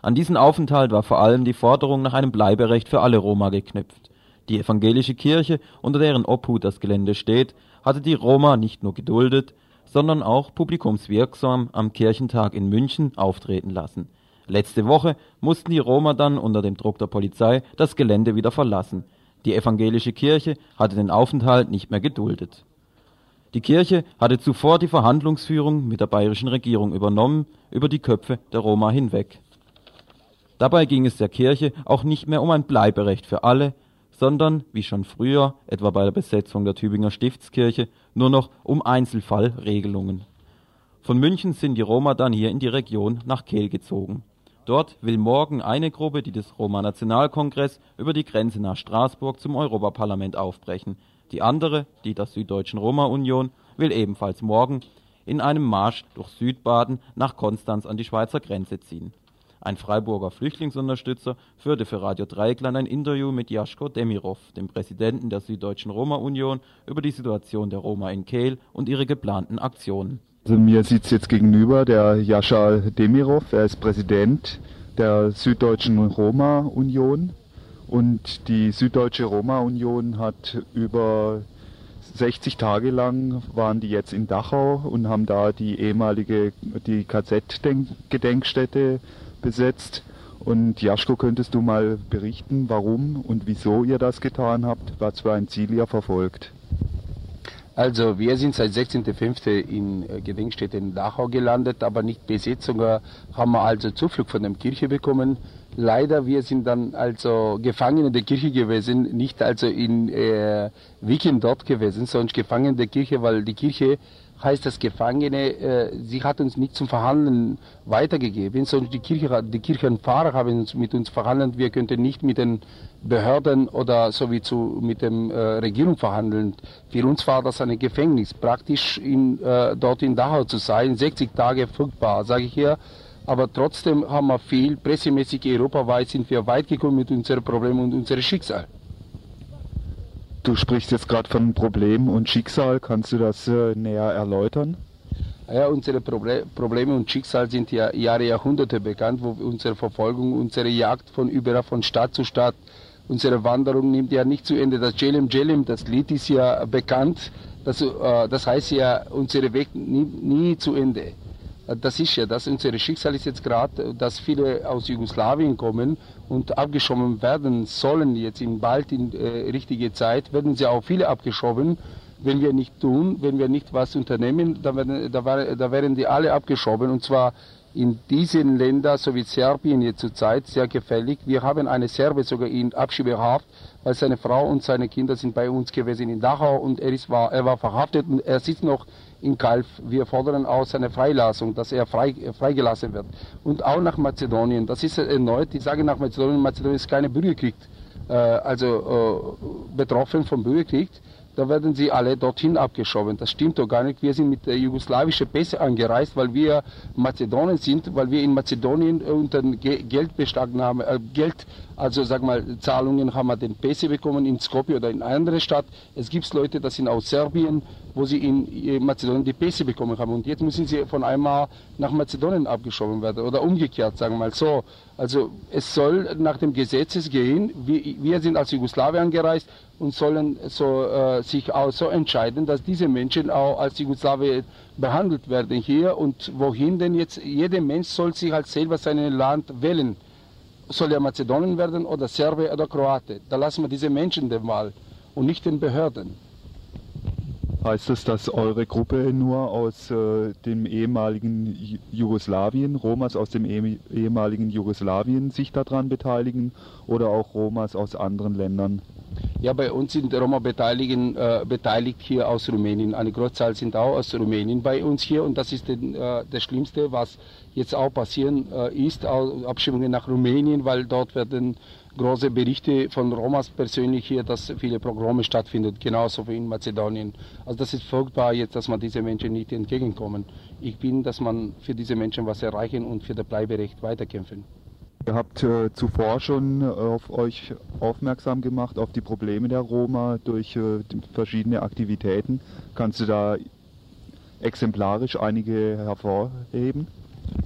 An diesen Aufenthalt war vor allem die Forderung nach einem Bleiberecht für alle Roma geknüpft. Die evangelische Kirche, unter deren Obhut das Gelände steht, hatte die Roma nicht nur geduldet, sondern auch publikumswirksam am Kirchentag in München auftreten lassen. Letzte Woche mussten die Roma dann unter dem Druck der Polizei das Gelände wieder verlassen. Die evangelische Kirche hatte den Aufenthalt nicht mehr geduldet. Die Kirche hatte zuvor die Verhandlungsführung mit der bayerischen Regierung übernommen, über die Köpfe der Roma hinweg. Dabei ging es der Kirche auch nicht mehr um ein Bleiberecht für alle, sondern, wie schon früher, etwa bei der Besetzung der Tübinger Stiftskirche, nur noch um Einzelfallregelungen. Von München sind die Roma dann hier in die Region nach Kehl gezogen. Dort will morgen eine Gruppe, die des Roma-Nationalkongress, über die Grenze nach Straßburg zum Europaparlament aufbrechen. Die andere, die der Süddeutschen Roma-Union, will ebenfalls morgen in einem Marsch durch Südbaden nach Konstanz an die Schweizer Grenze ziehen. Ein Freiburger Flüchtlingsunterstützer führte für Radio Dreieckland ein Interview mit Jaschko Demirov, dem Präsidenten der Süddeutschen Roma-Union, über die Situation der Roma in Kehl und ihre geplanten Aktionen. Also mir sitzt jetzt gegenüber der Jaschal Demirov, er ist Präsident der Süddeutschen Roma-Union und die Süddeutsche Roma-Union hat über 60 Tage lang waren die jetzt in Dachau und haben da die ehemalige die KZ-Gedenkstätte besetzt. Und Jaschko, könntest du mal berichten, warum und wieso ihr das getan habt, was für ein Ziel ihr verfolgt? Also wir sind seit 16.05. in äh, Gedenkstätte in Dachau gelandet, aber nicht Besetzung, haben wir also Zuflucht von der Kirche bekommen. Leider, wir sind dann also Gefangene der Kirche gewesen, nicht also in äh, Wien dort gewesen, sondern Gefangene der Kirche, weil die Kirche heißt das Gefangene, äh, sie hat uns nicht zum Verhandeln weitergegeben, sondern die, Kirche, die Kirchenpfarrer haben uns mit uns verhandelt. Wir könnten nicht mit den Behörden oder so wie zu, mit der äh, Regierung verhandeln. Für uns war das ein Gefängnis, praktisch in, äh, dort in Dachau zu sein, 60 Tage furchtbar, sage ich hier. Aber trotzdem haben wir viel, pressemäßig europaweit sind wir weit gekommen mit unseren Problemen und unserem Schicksal. Du sprichst jetzt gerade von Problem und Schicksal. Kannst du das äh, näher erläutern? Ja, unsere Proble Probleme und Schicksal sind ja Jahre, Jahrhunderte bekannt, wo unsere Verfolgung, unsere Jagd von überall von Stadt zu Stadt, unsere Wanderung nimmt ja nicht zu Ende. Das Jelim Jelim, das Lied ist ja bekannt. Das, äh, das heißt ja, unsere Weg nie, nie zu Ende. Das ist ja das. Unser Schicksal ist jetzt gerade, dass viele aus Jugoslawien kommen und abgeschoben werden sollen jetzt in bald in äh, richtige Zeit, werden sie auch viele abgeschoben. Wenn wir nicht tun, wenn wir nicht was unternehmen, dann werden, da, da werden die alle abgeschoben und zwar in diesen Ländern, so wie Serbien jetzt zurzeit, sehr gefällig. Wir haben eine Serbe sogar in Abschiebehaft, weil seine Frau und seine Kinder sind bei uns gewesen in Dachau und er, ist, war, er war verhaftet und er sitzt noch in Kalf. Wir fordern auch seine Freilassung, dass er frei, freigelassen wird. Und auch nach Mazedonien. Das ist erneut, die sagen nach Mazedonien, Mazedonien ist keine Bürgerkrieg, äh, also äh, betroffen vom Bürgerkrieg da werden sie alle dorthin abgeschoben. Das stimmt doch gar nicht. Wir sind mit der jugoslawischen Pässe angereist, weil wir Mazedonien sind, weil wir in Mazedonien unter Geldbeschlag haben, äh, Geld, also sag mal, Zahlungen haben wir den Pässe bekommen in Skopje oder in einer anderen Stadt. Es gibt Leute, das sind aus Serbien, wo sie in Mazedonien die Pässe bekommen haben. Und jetzt müssen sie von einmal nach Mazedonien abgeschoben werden oder umgekehrt, sagen wir mal so. Also es soll nach dem Gesetz gehen. Wir, wir sind als Jugoslawien angereist und sollen so, äh, sich auch so entscheiden, dass diese Menschen auch als Jugoslawien behandelt werden hier. Und wohin denn jetzt? Jeder Mensch soll sich halt selber sein Land wählen. Soll er Mazedonien werden oder Serbe oder Kroate? Da lassen wir diese Menschen den Wahl und nicht den Behörden. Heißt das, dass eure Gruppe nur aus äh, dem ehemaligen Jugoslawien, Romas aus dem eh ehemaligen Jugoslawien sich daran beteiligen oder auch Romas aus anderen Ländern? Ja, bei uns sind Roma beteiligen, äh, beteiligt hier aus Rumänien. Eine Großzahl sind auch aus Rumänien bei uns hier und das ist den, äh, das Schlimmste, was jetzt auch passieren äh, ist, Abschiebungen nach Rumänien, weil dort werden große Berichte von Romas persönlich hier, dass viele Programme stattfinden, genauso wie in Mazedonien. Also das ist furchtbar jetzt, dass man diese Menschen nicht entgegenkommen. Ich bin, dass man für diese Menschen was erreichen und für das Bleiberecht weiterkämpfen. Ihr habt äh, zuvor schon äh, auf euch aufmerksam gemacht, auf die Probleme der Roma durch äh, verschiedene Aktivitäten. Kannst du da exemplarisch einige hervorheben?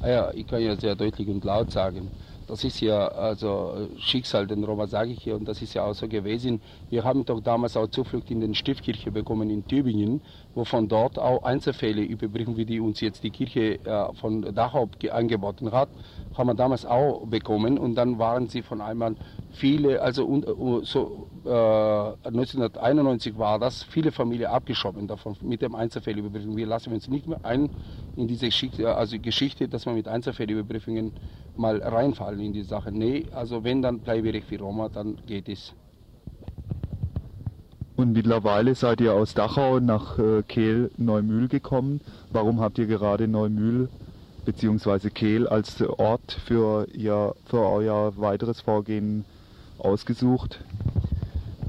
Ah ja, ich kann ja sehr deutlich und laut sagen. Das ist ja also Schicksal, den Roma sage ich hier, und das ist ja auch so gewesen. Wir haben doch damals auch Zuflucht in den Stiftkirche bekommen in Tübingen, wo von dort auch Einzelfälle überbringen, wie die uns jetzt die Kirche äh, von Dachau angeboten hat, haben wir damals auch bekommen. Und dann waren sie von einmal viele, also uh, so, äh, 1991 war das, viele Familien abgeschoben davon mit dem Einzelfällüberprüfung. Wir lassen uns nicht mehr ein in diese Geschichte, also Geschichte, dass man mit Einzelfällüberprüfungen mal reinfallen in die Sache. Nee, also wenn, dann bleibe ich für Roma, dann geht es. Und mittlerweile seid ihr aus Dachau nach äh, Kehl Neumühl gekommen. Warum habt ihr gerade Neumühl bzw. Kehl als Ort für, ihr, für euer weiteres Vorgehen ausgesucht?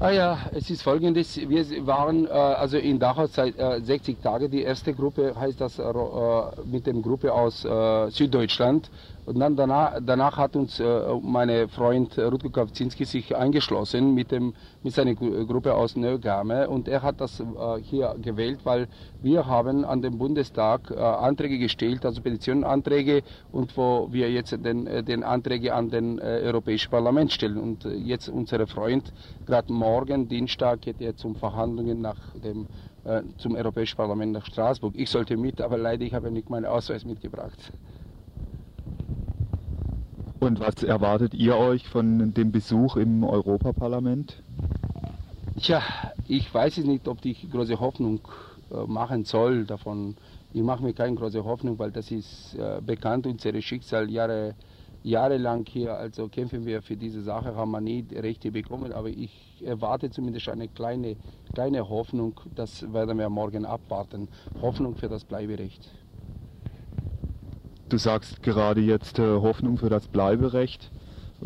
Ah ja, es ist folgendes, wir waren äh, also in Dachau seit äh, 60 Tagen, die erste Gruppe heißt das äh, mit der Gruppe aus äh, Süddeutschland und dann danach, danach hat uns äh, mein Freund Rutger Kawczynski sich eingeschlossen mit, dem, mit seiner Gruppe aus Neugame und er hat das äh, hier gewählt, weil wir haben an dem Bundestag äh, Anträge gestellt, also Petitionenanträge und wo wir jetzt den, äh, den Anträge an den äh, Europäischen Parlament stellen und äh, jetzt unser Freund gerade morgen, Dienstag, geht er zum Verhandlungen nach dem zum Europäischen Parlament nach Straßburg. Ich sollte mit, aber leider ich habe nicht meinen Ausweis mitgebracht. Und was erwartet ihr euch von dem Besuch im Europaparlament? Tja, ich weiß es nicht, ob ich große Hoffnung äh, machen soll davon. Ich mache mir keine große Hoffnung, weil das ist äh, bekannt, unser Schicksal Jahre, jahrelang hier. Also kämpfen wir für diese Sache, haben wir nie Rechte bekommen, aber ich erwarte zumindest eine kleine, kleine Hoffnung. Das werden wir morgen abwarten. Hoffnung für das Bleiberecht. Du sagst gerade jetzt äh, Hoffnung für das Bleiberecht.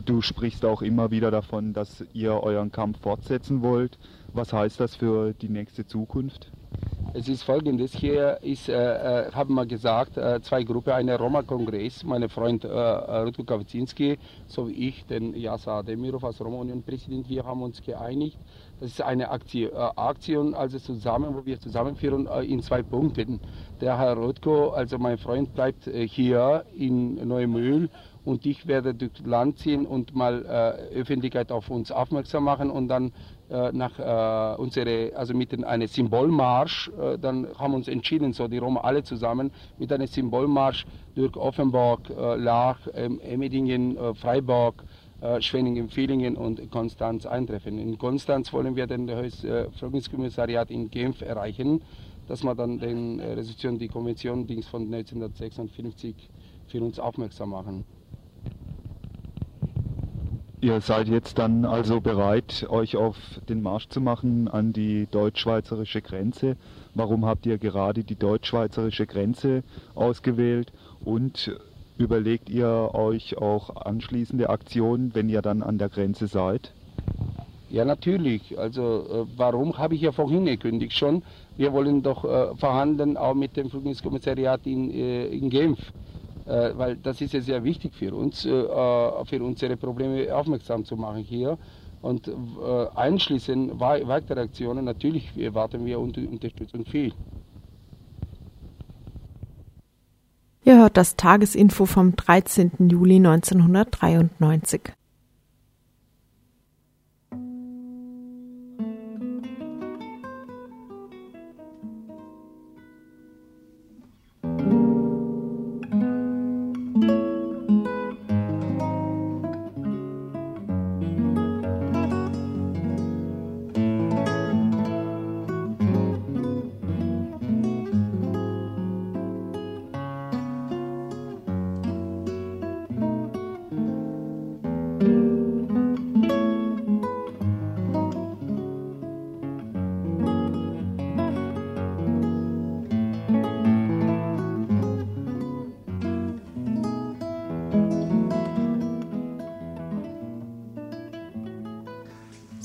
Du sprichst auch immer wieder davon, dass ihr euren Kampf fortsetzen wollt. Was heißt das für die nächste Zukunft? Es ist folgendes, hier ist, äh, äh haben wir gesagt, äh, zwei Gruppen, eine Roma-Kongress, mein Freund äh, äh Rudko Kawczynski sowie ich, den Yasa Demirov als Roma-Union-Präsident, wir haben uns geeinigt, das ist eine Aktion, äh, Aktion also zusammen, wo wir zusammenführen äh, in zwei Punkten. Der Herr Rotko, also mein Freund, bleibt äh, hier in Neumühl und ich werde durchs Land ziehen und mal äh, Öffentlichkeit auf uns aufmerksam machen und dann äh, nach äh, unsere, also mit einem Symbolmarsch, äh, dann haben wir uns entschieden, so die Roma alle zusammen, mit einem Symbolmarsch durch Offenburg, Lach, ähm, Emmendingen, Freiburg, äh, Schwenningen, Villingen und Konstanz eintreffen. In Konstanz wollen wir den äh, Flüchtlingskommissariat in Genf erreichen, dass man dann den äh, Resolution, die Konvention von 1956 für uns aufmerksam machen. Ihr seid jetzt dann also bereit, euch auf den Marsch zu machen an die deutsch-schweizerische Grenze. Warum habt ihr gerade die deutsch-schweizerische Grenze ausgewählt und Überlegt ihr euch auch anschließende Aktionen, wenn ihr dann an der Grenze seid? Ja, natürlich. Also äh, warum habe ich ja vorhin gekündigt schon. Wir wollen doch äh, verhandeln auch mit dem Flüchtlingskommissariat in, äh, in Genf. Äh, weil das ist ja sehr wichtig für uns, äh, für unsere Probleme aufmerksam zu machen hier. Und einschließend weitere Aktionen, natürlich erwarten wir Unterstützung viel. Ihr hört das Tagesinfo vom 13. Juli 1993.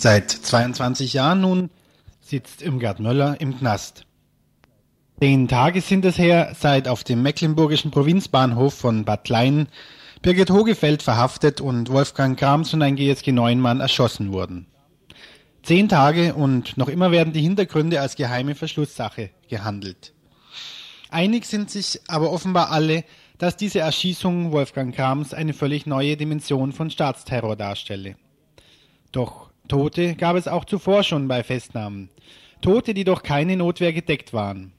Seit 22 Jahren nun sitzt Irmgard Möller im Knast. Zehn Tage sind es her, seit auf dem mecklenburgischen Provinzbahnhof von Bad Lein Birgit Hogefeld verhaftet und Wolfgang Krams und ein GSG 9-Mann erschossen wurden. Zehn Tage und noch immer werden die Hintergründe als geheime Verschlusssache gehandelt. Einig sind sich aber offenbar alle, dass diese Erschießung Wolfgang Krams eine völlig neue Dimension von Staatsterror darstelle. Doch Tote gab es auch zuvor schon bei Festnahmen. Tote, die durch keine Notwehr gedeckt waren.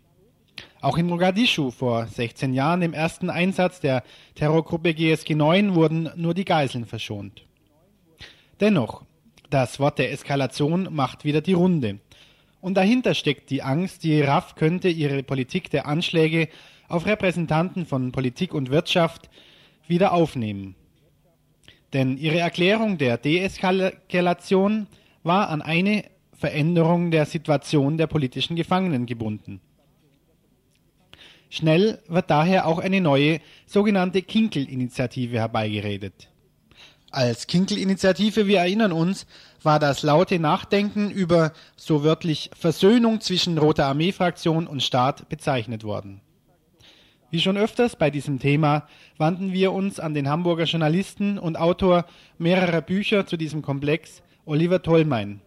Auch in Mogadischu vor 16 Jahren, im ersten Einsatz der Terrorgruppe GSG 9, wurden nur die Geiseln verschont. Dennoch, das Wort der Eskalation macht wieder die Runde. Und dahinter steckt die Angst, die RAF könnte ihre Politik der Anschläge auf Repräsentanten von Politik und Wirtschaft wieder aufnehmen. Denn ihre Erklärung der Deeskalation war an eine Veränderung der Situation der politischen Gefangenen gebunden. Schnell wird daher auch eine neue sogenannte Kinkel-Initiative herbeigeredet. Als Kinkel-Initiative, wir erinnern uns, war das laute Nachdenken über so wörtlich Versöhnung zwischen Roter Armee-Fraktion und Staat bezeichnet worden. Wie schon öfters bei diesem Thema wandten wir uns an den Hamburger Journalisten und Autor mehrerer Bücher zu diesem Komplex, Oliver Tollmein.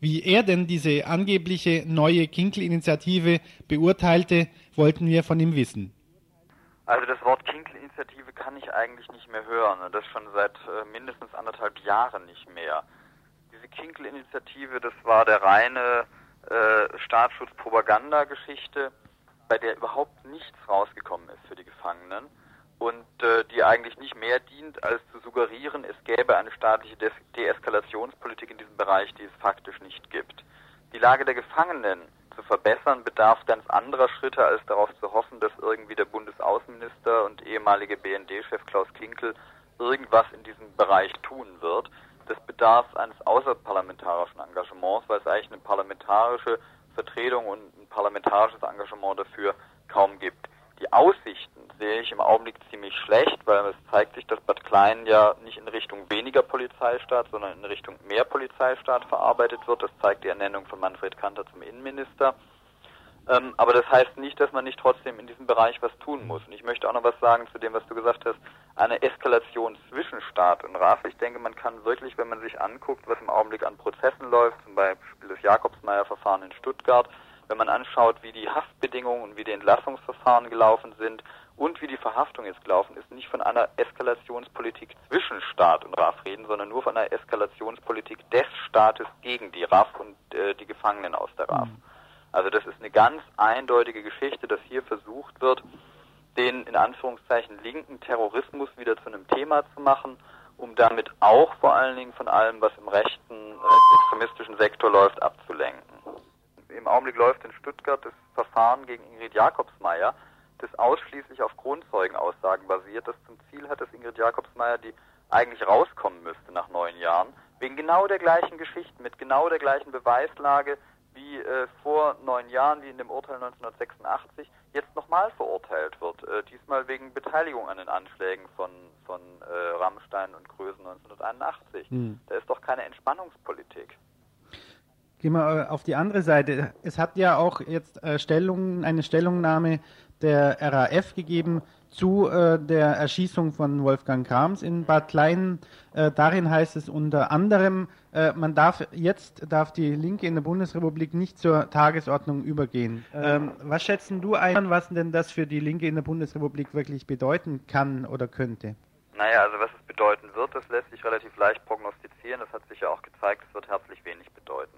Wie er denn diese angebliche neue Kinkel-Initiative beurteilte, wollten wir von ihm wissen. Also das Wort Kinkel-Initiative kann ich eigentlich nicht mehr hören und das schon seit äh, mindestens anderthalb Jahren nicht mehr. Diese Kinkel-Initiative, das war der reine äh, Staatsschutz-Propaganda-Geschichte, bei der überhaupt nichts rausgekommen ist für die Gefangenen und äh, die eigentlich nicht mehr dient, als zu suggerieren, es gäbe eine staatliche De Deeskalationspolitik in diesem Bereich, die es faktisch nicht gibt. Die Lage der Gefangenen zu verbessern, bedarf ganz anderer Schritte, als darauf zu hoffen, dass irgendwie der Bundesaußenminister und ehemalige BND-Chef Klaus Kinkel irgendwas in diesem Bereich tun wird. Das bedarf eines außerparlamentarischen Engagements, weil es eigentlich eine parlamentarische Vertretung und ein parlamentarisches Engagement dafür kaum gibt. Die Aussichten sehe ich im Augenblick ziemlich schlecht, weil es zeigt sich, dass Bad Klein ja nicht in Richtung weniger Polizeistaat, sondern in Richtung mehr Polizeistaat verarbeitet wird. Das zeigt die Ernennung von Manfred Kanter zum Innenminister. Ähm, aber das heißt nicht, dass man nicht trotzdem in diesem Bereich was tun muss. Und ich möchte auch noch was sagen zu dem, was du gesagt hast, eine Eskalation zwischen Staat und RAF. Ich denke, man kann wirklich, wenn man sich anguckt, was im Augenblick an Prozessen läuft, zum Beispiel das Jakobsmeier-Verfahren in Stuttgart, wenn man anschaut, wie die Haftbedingungen und wie die Entlassungsverfahren gelaufen sind und wie die Verhaftung jetzt gelaufen ist, nicht von einer Eskalationspolitik zwischen Staat und RAF reden, sondern nur von einer Eskalationspolitik des Staates gegen die RAF und äh, die Gefangenen aus der RAF. Mhm. Also das ist ganz eindeutige Geschichte, dass hier versucht wird, den in Anführungszeichen linken Terrorismus wieder zu einem Thema zu machen, um damit auch vor allen Dingen von allem, was im rechten, äh, extremistischen Sektor läuft, abzulenken. Im Augenblick läuft in Stuttgart das Verfahren gegen Ingrid Jakobsmeier, das ausschließlich auf Grundzeugenaussagen basiert, das zum Ziel hat, dass Ingrid Jakobsmeier, die eigentlich rauskommen müsste nach neun Jahren, wegen genau der gleichen Geschichten, mit genau der gleichen Beweislage wie äh, vor neun Jahren, wie in dem Urteil 1986, jetzt nochmal verurteilt wird. Äh, diesmal wegen Beteiligung an den Anschlägen von, von äh, Rammstein und Größen 1981. Hm. Da ist doch keine Entspannungspolitik. Gehen wir äh, auf die andere Seite. Es hat ja auch jetzt äh, Stellung, eine Stellungnahme der RAF gegeben zu äh, der Erschießung von Wolfgang Krams in Bad Klein. Äh, darin heißt es unter anderem, äh, man darf jetzt darf die Linke in der Bundesrepublik nicht zur Tagesordnung übergehen. Ähm, was schätzen du ein, was denn das für die Linke in der Bundesrepublik wirklich bedeuten kann oder könnte? Naja, also was es bedeuten wird, das lässt sich relativ leicht prognostizieren. Das hat sich ja auch gezeigt, es wird herzlich wenig bedeuten.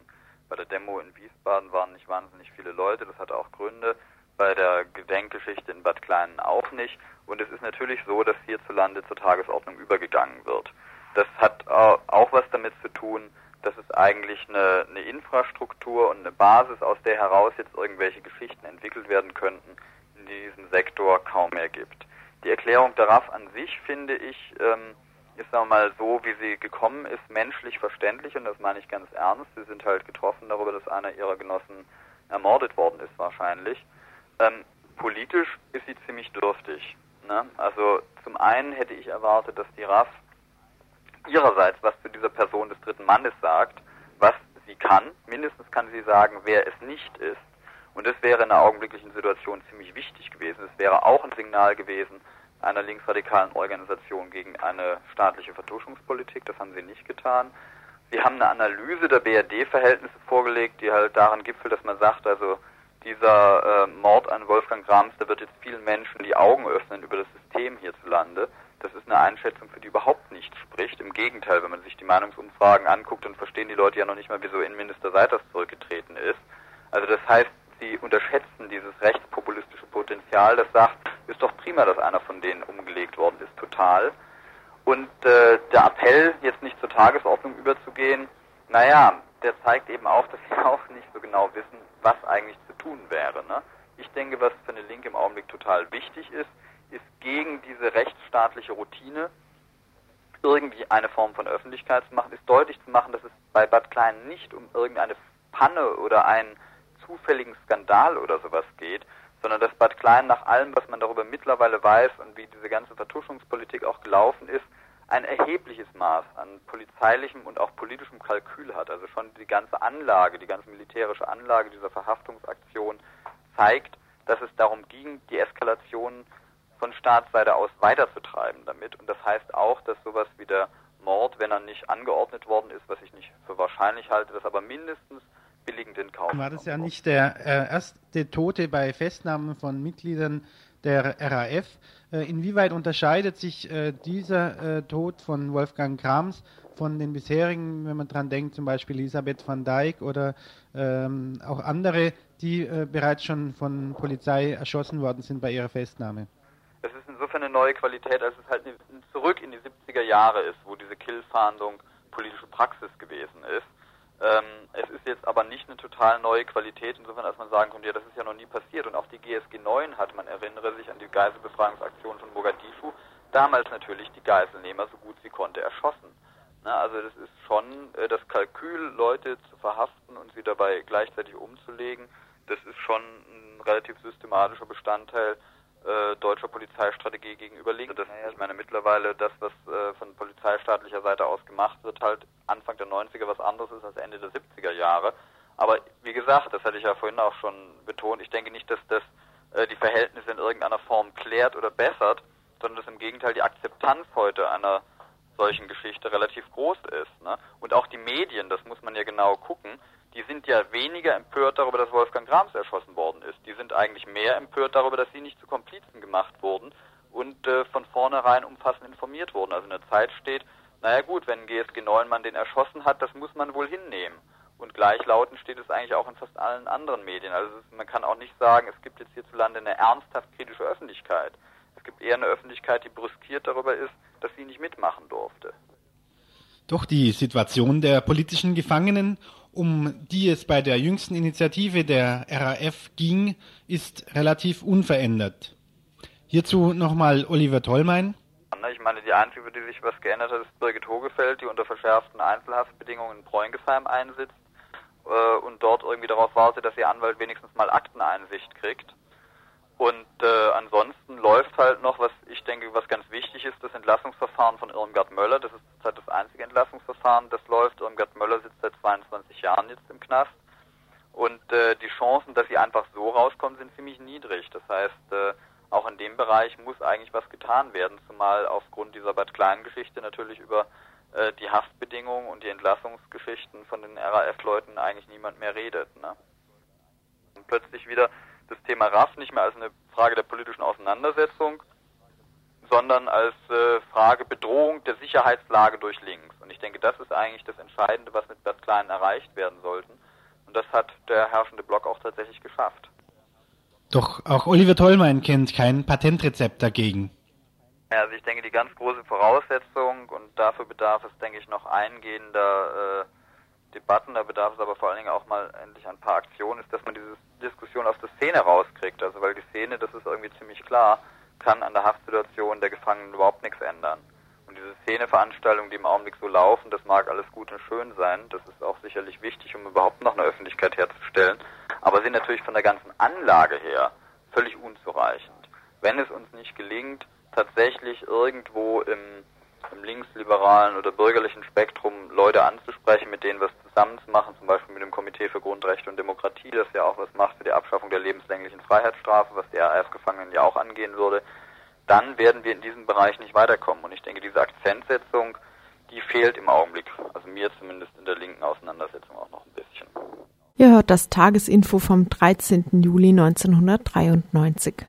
Bei der Demo in Wiesbaden waren nicht wahnsinnig viele Leute, das hatte auch Gründe. Bei der Gedenkgeschichte in Bad Kleinen auch nicht. Und es ist natürlich so, dass hierzulande zur Tagesordnung übergegangen wird. Das hat auch was damit zu tun, dass es eigentlich eine, eine Infrastruktur und eine Basis, aus der heraus jetzt irgendwelche Geschichten entwickelt werden könnten, in diesem Sektor kaum mehr gibt. Die Erklärung der RAF an sich, finde ich, ähm, ist sagen wir mal so, wie sie gekommen ist, menschlich verständlich und das meine ich ganz ernst. Sie sind halt getroffen darüber, dass einer ihrer Genossen ermordet worden ist wahrscheinlich. Ähm, politisch ist sie ziemlich dürftig. Ne? Also zum einen hätte ich erwartet, dass die RAF ihrerseits was zu dieser Person des dritten Mannes sagt, was sie kann. Mindestens kann sie sagen, wer es nicht ist. Und das wäre in der augenblicklichen Situation ziemlich wichtig gewesen. Es wäre auch ein Signal gewesen, einer linksradikalen Organisation gegen eine staatliche Vertuschungspolitik. Das haben sie nicht getan. Sie haben eine Analyse der BRD-Verhältnisse vorgelegt, die halt daran gipfelt, dass man sagt, also dieser äh, Mord an Wolfgang Grams, der wird jetzt vielen Menschen die Augen öffnen über das System hierzulande. Das ist eine Einschätzung, für die überhaupt nicht spricht. Im Gegenteil, wenn man sich die Meinungsumfragen anguckt, dann verstehen die Leute ja noch nicht mal, wieso Innenminister Seiters zurückgetreten ist. Also das heißt, sie unterschätzen dieses rechtspopulistische Potenzial, das sagt, ist doch prima, dass einer von denen umgelegt worden ist, total. Und äh, der Appell, jetzt nicht zur Tagesordnung überzugehen, naja, der zeigt eben auch, dass sie auch nicht so genau wissen, was eigentlich zu tun wäre. Ne? Ich denke, was für eine Linke im Augenblick total wichtig ist, ist gegen diese rechtsstaatliche Routine irgendwie eine Form von Öffentlichkeit zu machen, ist deutlich zu machen, dass es bei Bad Klein nicht um irgendeine Panne oder einen zufälligen Skandal oder sowas geht, sondern dass Bad Klein nach allem, was man darüber mittlerweile weiß und wie diese ganze Vertuschungspolitik auch gelaufen ist, ein erhebliches Maß an polizeilichem und auch politischem Kalkül hat. Also schon die ganze Anlage, die ganze militärische Anlage dieser Verhaftungsaktion zeigt, dass es darum ging, die Eskalation von Staatsseite aus weiterzutreiben damit. Und das heißt auch, dass sowas wie der Mord, wenn er nicht angeordnet worden ist, was ich nicht für wahrscheinlich halte, das aber mindestens billigend in Kauf. War das ja nicht der äh, erste Tote bei Festnahmen von Mitgliedern der RAF. Äh, inwieweit unterscheidet sich äh, dieser äh, Tod von Wolfgang Krams von den bisherigen, wenn man dran denkt, zum Beispiel Elisabeth van Dijk oder ähm, auch andere, die bereits schon von Polizei erschossen worden sind bei ihrer Festnahme? Es ist insofern eine neue Qualität, als es halt zurück in die 70er Jahre ist, wo diese Killfahndung politische Praxis gewesen ist. Ähm, es ist jetzt aber nicht eine total neue Qualität, insofern, als man sagen könnte, ja, das ist ja noch nie passiert. Und auch die GSG 9 hat, man erinnere sich an die Geiselbefreiungsaktion von Mogadischu, damals natürlich die Geiselnehmer so gut sie konnte erschossen. Na, also das ist schon äh, das Kalkül, Leute zu verhaften und sie dabei gleichzeitig umzulegen, das ist schon ein relativ systematischer Bestandteil äh, deutscher Polizeistrategie gegenüber liegt. Das, ich meine mittlerweile das, was äh, von polizeistaatlicher Seite aus gemacht wird, halt Anfang der 90er was anderes ist als Ende der 70er Jahre. Aber wie gesagt, das hatte ich ja vorhin auch schon betont, ich denke nicht, dass das äh, die Verhältnisse in irgendeiner Form klärt oder bessert, sondern dass im Gegenteil die Akzeptanz heute einer solchen Geschichte relativ groß ist. Ne? Und auch die Medien, das muss man ja genau gucken, die sind ja weniger empört darüber, dass Wolfgang Grams erschossen worden ist. Die sind eigentlich mehr empört darüber, dass sie nicht zu Komplizen gemacht wurden und äh, von vornherein umfassend informiert wurden. Also in der Zeit steht, naja gut, wenn GSG Neumann den erschossen hat, das muss man wohl hinnehmen. Und gleichlautend steht es eigentlich auch in fast allen anderen Medien. Also ist, man kann auch nicht sagen, es gibt jetzt hierzulande eine ernsthaft kritische Öffentlichkeit. Es gibt eher eine Öffentlichkeit, die brüskiert darüber ist, dass sie nicht mitmachen durfte. Doch die Situation der politischen Gefangenen um die es bei der jüngsten Initiative der RAF ging, ist relativ unverändert. Hierzu nochmal Oliver Tollmein. Ich meine, die einzige, für die sich was geändert hat, ist Birgit Hogefeld, die unter verschärften Einzelhaftbedingungen in Bräungesheim einsitzt äh, und dort irgendwie darauf wartet, dass ihr Anwalt wenigstens mal Akteneinsicht kriegt. Und äh, ansonsten läuft halt noch, was ich denke, was ganz wichtig ist, das Entlassungsverfahren von Irmgard Möller. Das ist zurzeit das einzige Entlassungsverfahren, das läuft. Irmgard Möller sitzt seit 22 Jahren jetzt im Knast. Und äh, die Chancen, dass sie einfach so rauskommen, sind ziemlich niedrig. Das heißt, äh, auch in dem Bereich muss eigentlich was getan werden, zumal aufgrund dieser Bad Klein-Geschichte natürlich über äh, die Haftbedingungen und die Entlassungsgeschichten von den RAF-Leuten eigentlich niemand mehr redet. Ne? Und plötzlich wieder das Thema RAF nicht mehr als eine Frage der politischen Auseinandersetzung, sondern als äh, Frage Bedrohung der Sicherheitslage durch links. Und ich denke, das ist eigentlich das Entscheidende, was mit Bert Klein erreicht werden sollten. Und das hat der herrschende Block auch tatsächlich geschafft. Doch auch Oliver Tollmein kennt kein Patentrezept dagegen. Ja, also ich denke, die ganz große Voraussetzung und dafür bedarf es, denke ich, noch eingehender äh, Debatten, da bedarf es aber vor allen Dingen auch mal endlich ein paar Aktionen, ist, dass man diese Diskussion aus der Szene rauskriegt. Also weil die Szene, das ist irgendwie ziemlich klar, kann an der Haftsituation der Gefangenen überhaupt nichts ändern. Und diese Szeneveranstaltungen, die im Augenblick so laufen, das mag alles gut und schön sein, das ist auch sicherlich wichtig, um überhaupt noch eine Öffentlichkeit herzustellen, aber sind natürlich von der ganzen Anlage her völlig unzureichend. Wenn es uns nicht gelingt, tatsächlich irgendwo im im linksliberalen oder bürgerlichen Spektrum Leute anzusprechen, mit denen was zusammen zu machen, zum Beispiel mit dem Komitee für Grundrechte und Demokratie, das ja auch was macht für die Abschaffung der lebenslänglichen Freiheitsstrafe, was die RAF-Gefangenen ja auch angehen würde. dann werden wir in diesem Bereich nicht weiterkommen. Und ich denke, diese Akzentsetzung, die fehlt im Augenblick, also mir zumindest in der linken Auseinandersetzung auch noch ein bisschen. Ihr hört das Tagesinfo vom 13. Juli 1993.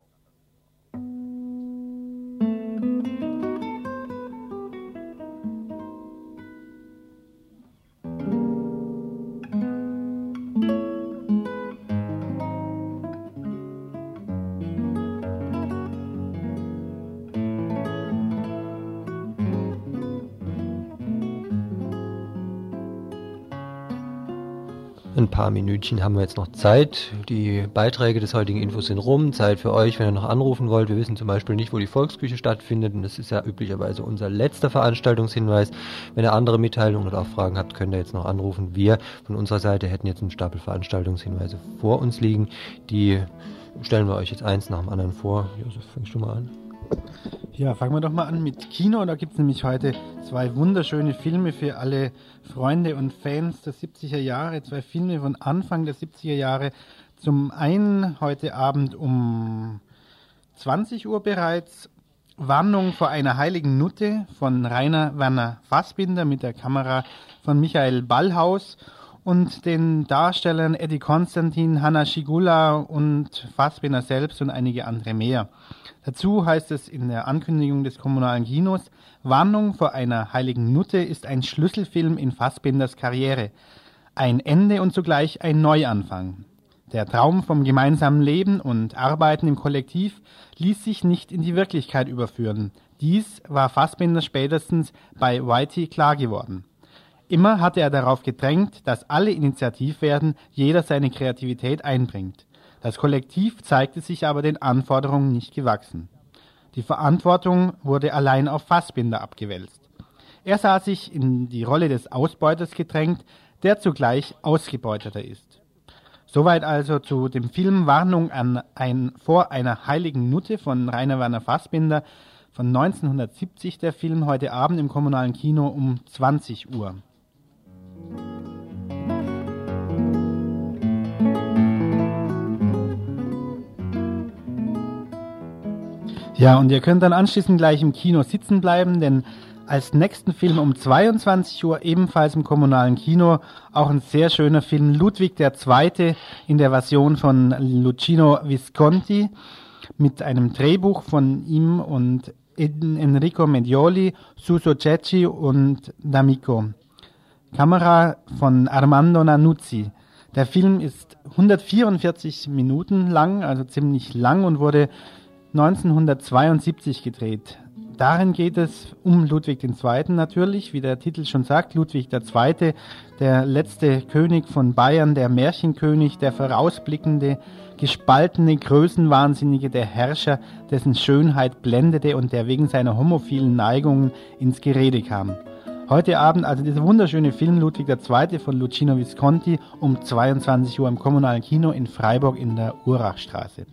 paar Minütchen haben wir jetzt noch Zeit. Die Beiträge des heutigen Infos sind rum. Zeit für euch, wenn ihr noch anrufen wollt. Wir wissen zum Beispiel nicht, wo die Volksküche stattfindet. Und das ist ja üblicherweise unser letzter Veranstaltungshinweis. Wenn ihr andere Mitteilungen oder auch Fragen habt, könnt ihr jetzt noch anrufen. Wir von unserer Seite hätten jetzt einen Stapel Veranstaltungshinweise vor uns liegen. Die stellen wir euch jetzt eins nach dem anderen vor. Josef, fängst du mal an? Ja, fangen wir doch mal an mit Kino. Da gibt es nämlich heute zwei wunderschöne Filme für alle Freunde und Fans der 70er Jahre. Zwei Filme von Anfang der 70er Jahre. Zum einen heute Abend um 20 Uhr bereits Warnung vor einer heiligen Nutte von Rainer Werner Fassbinder mit der Kamera von Michael Ballhaus und den Darstellern Eddie Konstantin, Hanna Schigula und Fassbinder selbst und einige andere mehr. Dazu heißt es in der Ankündigung des kommunalen Kinos, Warnung vor einer heiligen Nutte ist ein Schlüsselfilm in Fassbinders Karriere. Ein Ende und zugleich ein Neuanfang. Der Traum vom gemeinsamen Leben und Arbeiten im Kollektiv ließ sich nicht in die Wirklichkeit überführen. Dies war Fassbinder spätestens bei Whitey klar geworden. Immer hatte er darauf gedrängt, dass alle initiativ werden, jeder seine Kreativität einbringt. Das Kollektiv zeigte sich aber den Anforderungen nicht gewachsen. Die Verantwortung wurde allein auf Fassbinder abgewälzt. Er sah sich in die Rolle des Ausbeuters gedrängt, der zugleich Ausgebeuteter ist. Soweit also zu dem Film Warnung an ein vor einer heiligen Nutte von Rainer Werner Fassbinder von 1970 der Film heute Abend im kommunalen Kino um 20 Uhr. Ja, und ihr könnt dann anschließend gleich im Kino sitzen bleiben, denn als nächsten Film um 22 Uhr ebenfalls im kommunalen Kino auch ein sehr schöner Film Ludwig II. in der Version von Lucino Visconti mit einem Drehbuch von ihm und Enrico Medioli, Suso Cecchi und D'Amico. Kamera von Armando Nanuzzi. Der Film ist 144 Minuten lang, also ziemlich lang und wurde 1972 gedreht. Darin geht es um Ludwig II. natürlich, wie der Titel schon sagt, Ludwig II., der letzte König von Bayern, der Märchenkönig, der vorausblickende, gespaltene, größenwahnsinnige, der Herrscher, dessen Schönheit blendete und der wegen seiner homophilen Neigungen ins Gerede kam. Heute Abend also dieser wunderschöne Film Ludwig II. von Lucino Visconti um 22 Uhr im kommunalen Kino in Freiburg in der Urachstraße.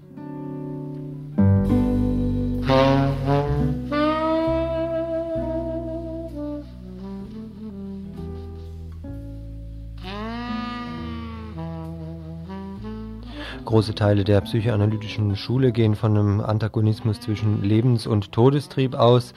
Große Teile der psychoanalytischen Schule gehen von einem Antagonismus zwischen Lebens- und Todestrieb aus.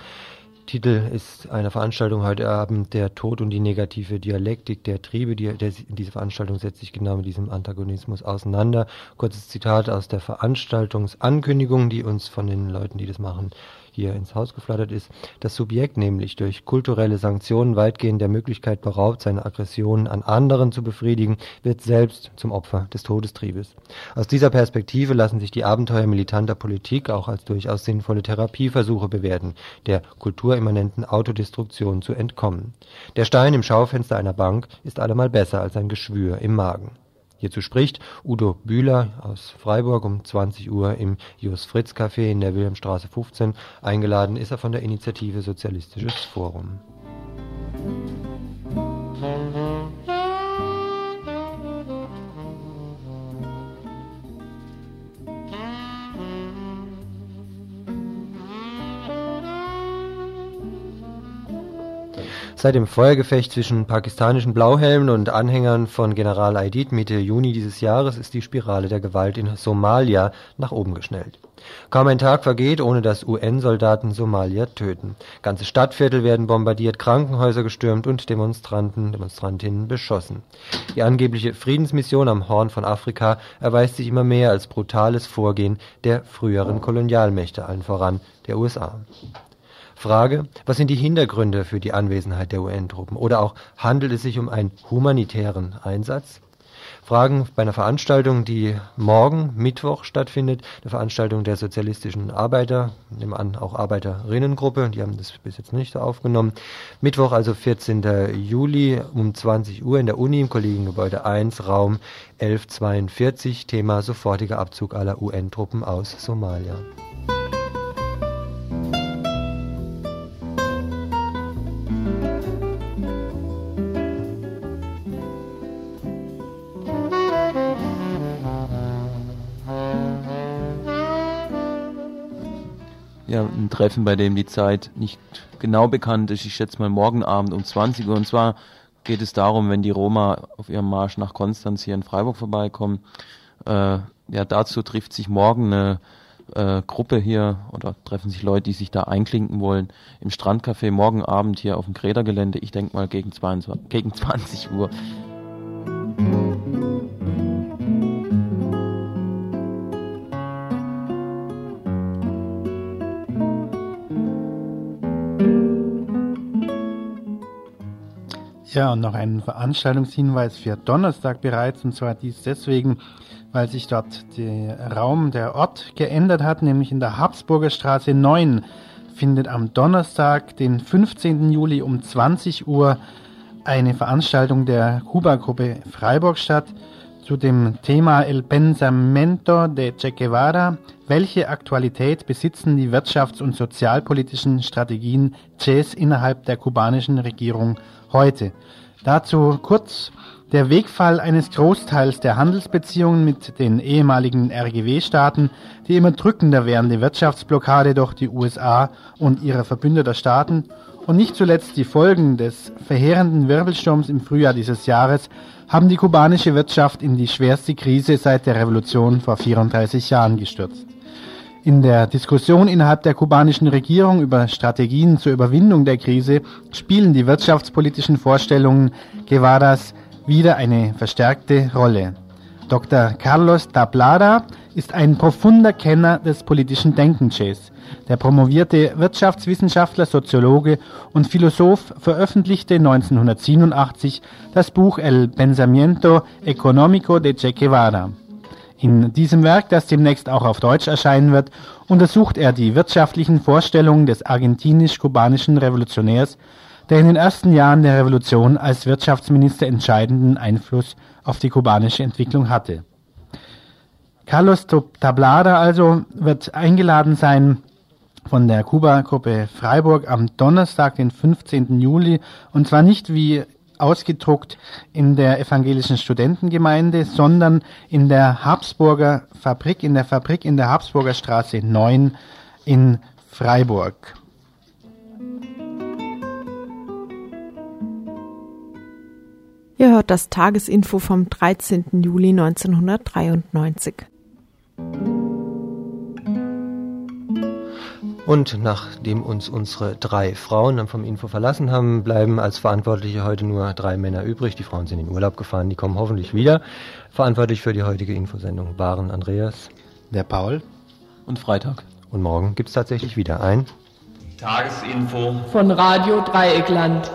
Titel ist einer Veranstaltung heute Abend der Tod und die negative Dialektik der Triebe. Die, der, diese Veranstaltung setzt sich genau mit diesem Antagonismus auseinander. Kurzes Zitat aus der Veranstaltungsankündigung, die uns von den Leuten, die das machen, hier ins Haus geflattert ist, das Subjekt nämlich durch kulturelle Sanktionen weitgehend der Möglichkeit beraubt, seine Aggressionen an anderen zu befriedigen, wird selbst zum Opfer des Todestriebes. Aus dieser Perspektive lassen sich die Abenteuer militanter Politik auch als durchaus sinnvolle Therapieversuche bewerten, der kulturimmanenten Autodestruktion zu entkommen. Der Stein im Schaufenster einer Bank ist allemal besser als ein Geschwür im Magen. Hierzu spricht Udo Bühler aus Freiburg um 20 Uhr im Jos Fritz Café in der Wilhelmstraße 15. Eingeladen ist er von der Initiative Sozialistisches Forum. Seit dem Feuergefecht zwischen pakistanischen Blauhelmen und Anhängern von General Aidid Mitte Juni dieses Jahres ist die Spirale der Gewalt in Somalia nach oben geschnellt. Kaum ein Tag vergeht, ohne dass UN-Soldaten Somalier töten. Ganze Stadtviertel werden bombardiert, Krankenhäuser gestürmt und Demonstranten, Demonstrantinnen beschossen. Die angebliche Friedensmission am Horn von Afrika erweist sich immer mehr als brutales Vorgehen der früheren Kolonialmächte, allen voran der USA. Frage, was sind die Hintergründe für die Anwesenheit der UN-Truppen? Oder auch handelt es sich um einen humanitären Einsatz? Fragen bei einer Veranstaltung, die morgen Mittwoch stattfindet, eine Veranstaltung der sozialistischen Arbeiter, nehmen an auch Arbeiterinnengruppe, die haben das bis jetzt nicht so aufgenommen. Mittwoch, also 14. Juli um 20 Uhr in der Uni im Kollegiengebäude 1, Raum 1142, Thema sofortiger Abzug aller UN-Truppen aus Somalia. Ja, ein Treffen, bei dem die Zeit nicht genau bekannt ist. Ich schätze mal morgen Abend um 20 Uhr. Und zwar geht es darum, wenn die Roma auf ihrem Marsch nach Konstanz hier in Freiburg vorbeikommen. Äh, ja, dazu trifft sich morgen eine äh, Gruppe hier oder treffen sich Leute, die sich da einklinken wollen, im Strandcafé morgen Abend hier auf dem Greta-Gelände. Ich denke mal gegen 22, gegen 20 Uhr. Ja, und noch ein Veranstaltungshinweis für Donnerstag bereits, und zwar dies deswegen, weil sich dort der Raum, der Ort geändert hat, nämlich in der Habsburger Straße 9 findet am Donnerstag, den 15. Juli um 20 Uhr eine Veranstaltung der Kuba-Gruppe Freiburg statt zu dem Thema El Pensamento de Che Guevara. Welche Aktualität besitzen die wirtschafts- und sozialpolitischen Strategien Ches innerhalb der kubanischen Regierung heute. Dazu kurz der Wegfall eines Großteils der Handelsbeziehungen mit den ehemaligen RGW-Staaten, die immer drückender werdende Wirtschaftsblockade durch die USA und ihre verbündeter Staaten und nicht zuletzt die Folgen des verheerenden Wirbelsturms im Frühjahr dieses Jahres haben die kubanische Wirtschaft in die schwerste Krise seit der Revolution vor 34 Jahren gestürzt. In der Diskussion innerhalb der kubanischen Regierung über Strategien zur Überwindung der Krise spielen die wirtschaftspolitischen Vorstellungen Guevaras wieder eine verstärkte Rolle. Dr. Carlos Tablada ist ein profunder Kenner des politischen Denkens. Der promovierte Wirtschaftswissenschaftler, Soziologe und Philosoph veröffentlichte 1987 das Buch El Pensamiento Económico de Che Guevara. In diesem Werk, das demnächst auch auf Deutsch erscheinen wird, untersucht er die wirtschaftlichen Vorstellungen des argentinisch-kubanischen Revolutionärs, der in den ersten Jahren der Revolution als Wirtschaftsminister entscheidenden Einfluss auf die kubanische Entwicklung hatte. Carlos Tablada also wird eingeladen sein von der Kuba-Gruppe Freiburg am Donnerstag, den 15. Juli, und zwar nicht wie ausgedruckt in der evangelischen Studentengemeinde, sondern in der Habsburger Fabrik, in der Fabrik in der Habsburger Straße 9 in Freiburg. Ihr hört das Tagesinfo vom 13. Juli 1993. Und nachdem uns unsere drei Frauen dann vom Info verlassen haben, bleiben als Verantwortliche heute nur drei Männer übrig. Die Frauen sind in Urlaub gefahren, die kommen hoffentlich wieder. Verantwortlich für die heutige Infosendung waren Andreas, der Paul und Freitag. Und morgen gibt es tatsächlich wieder ein Tagesinfo von Radio Dreieckland.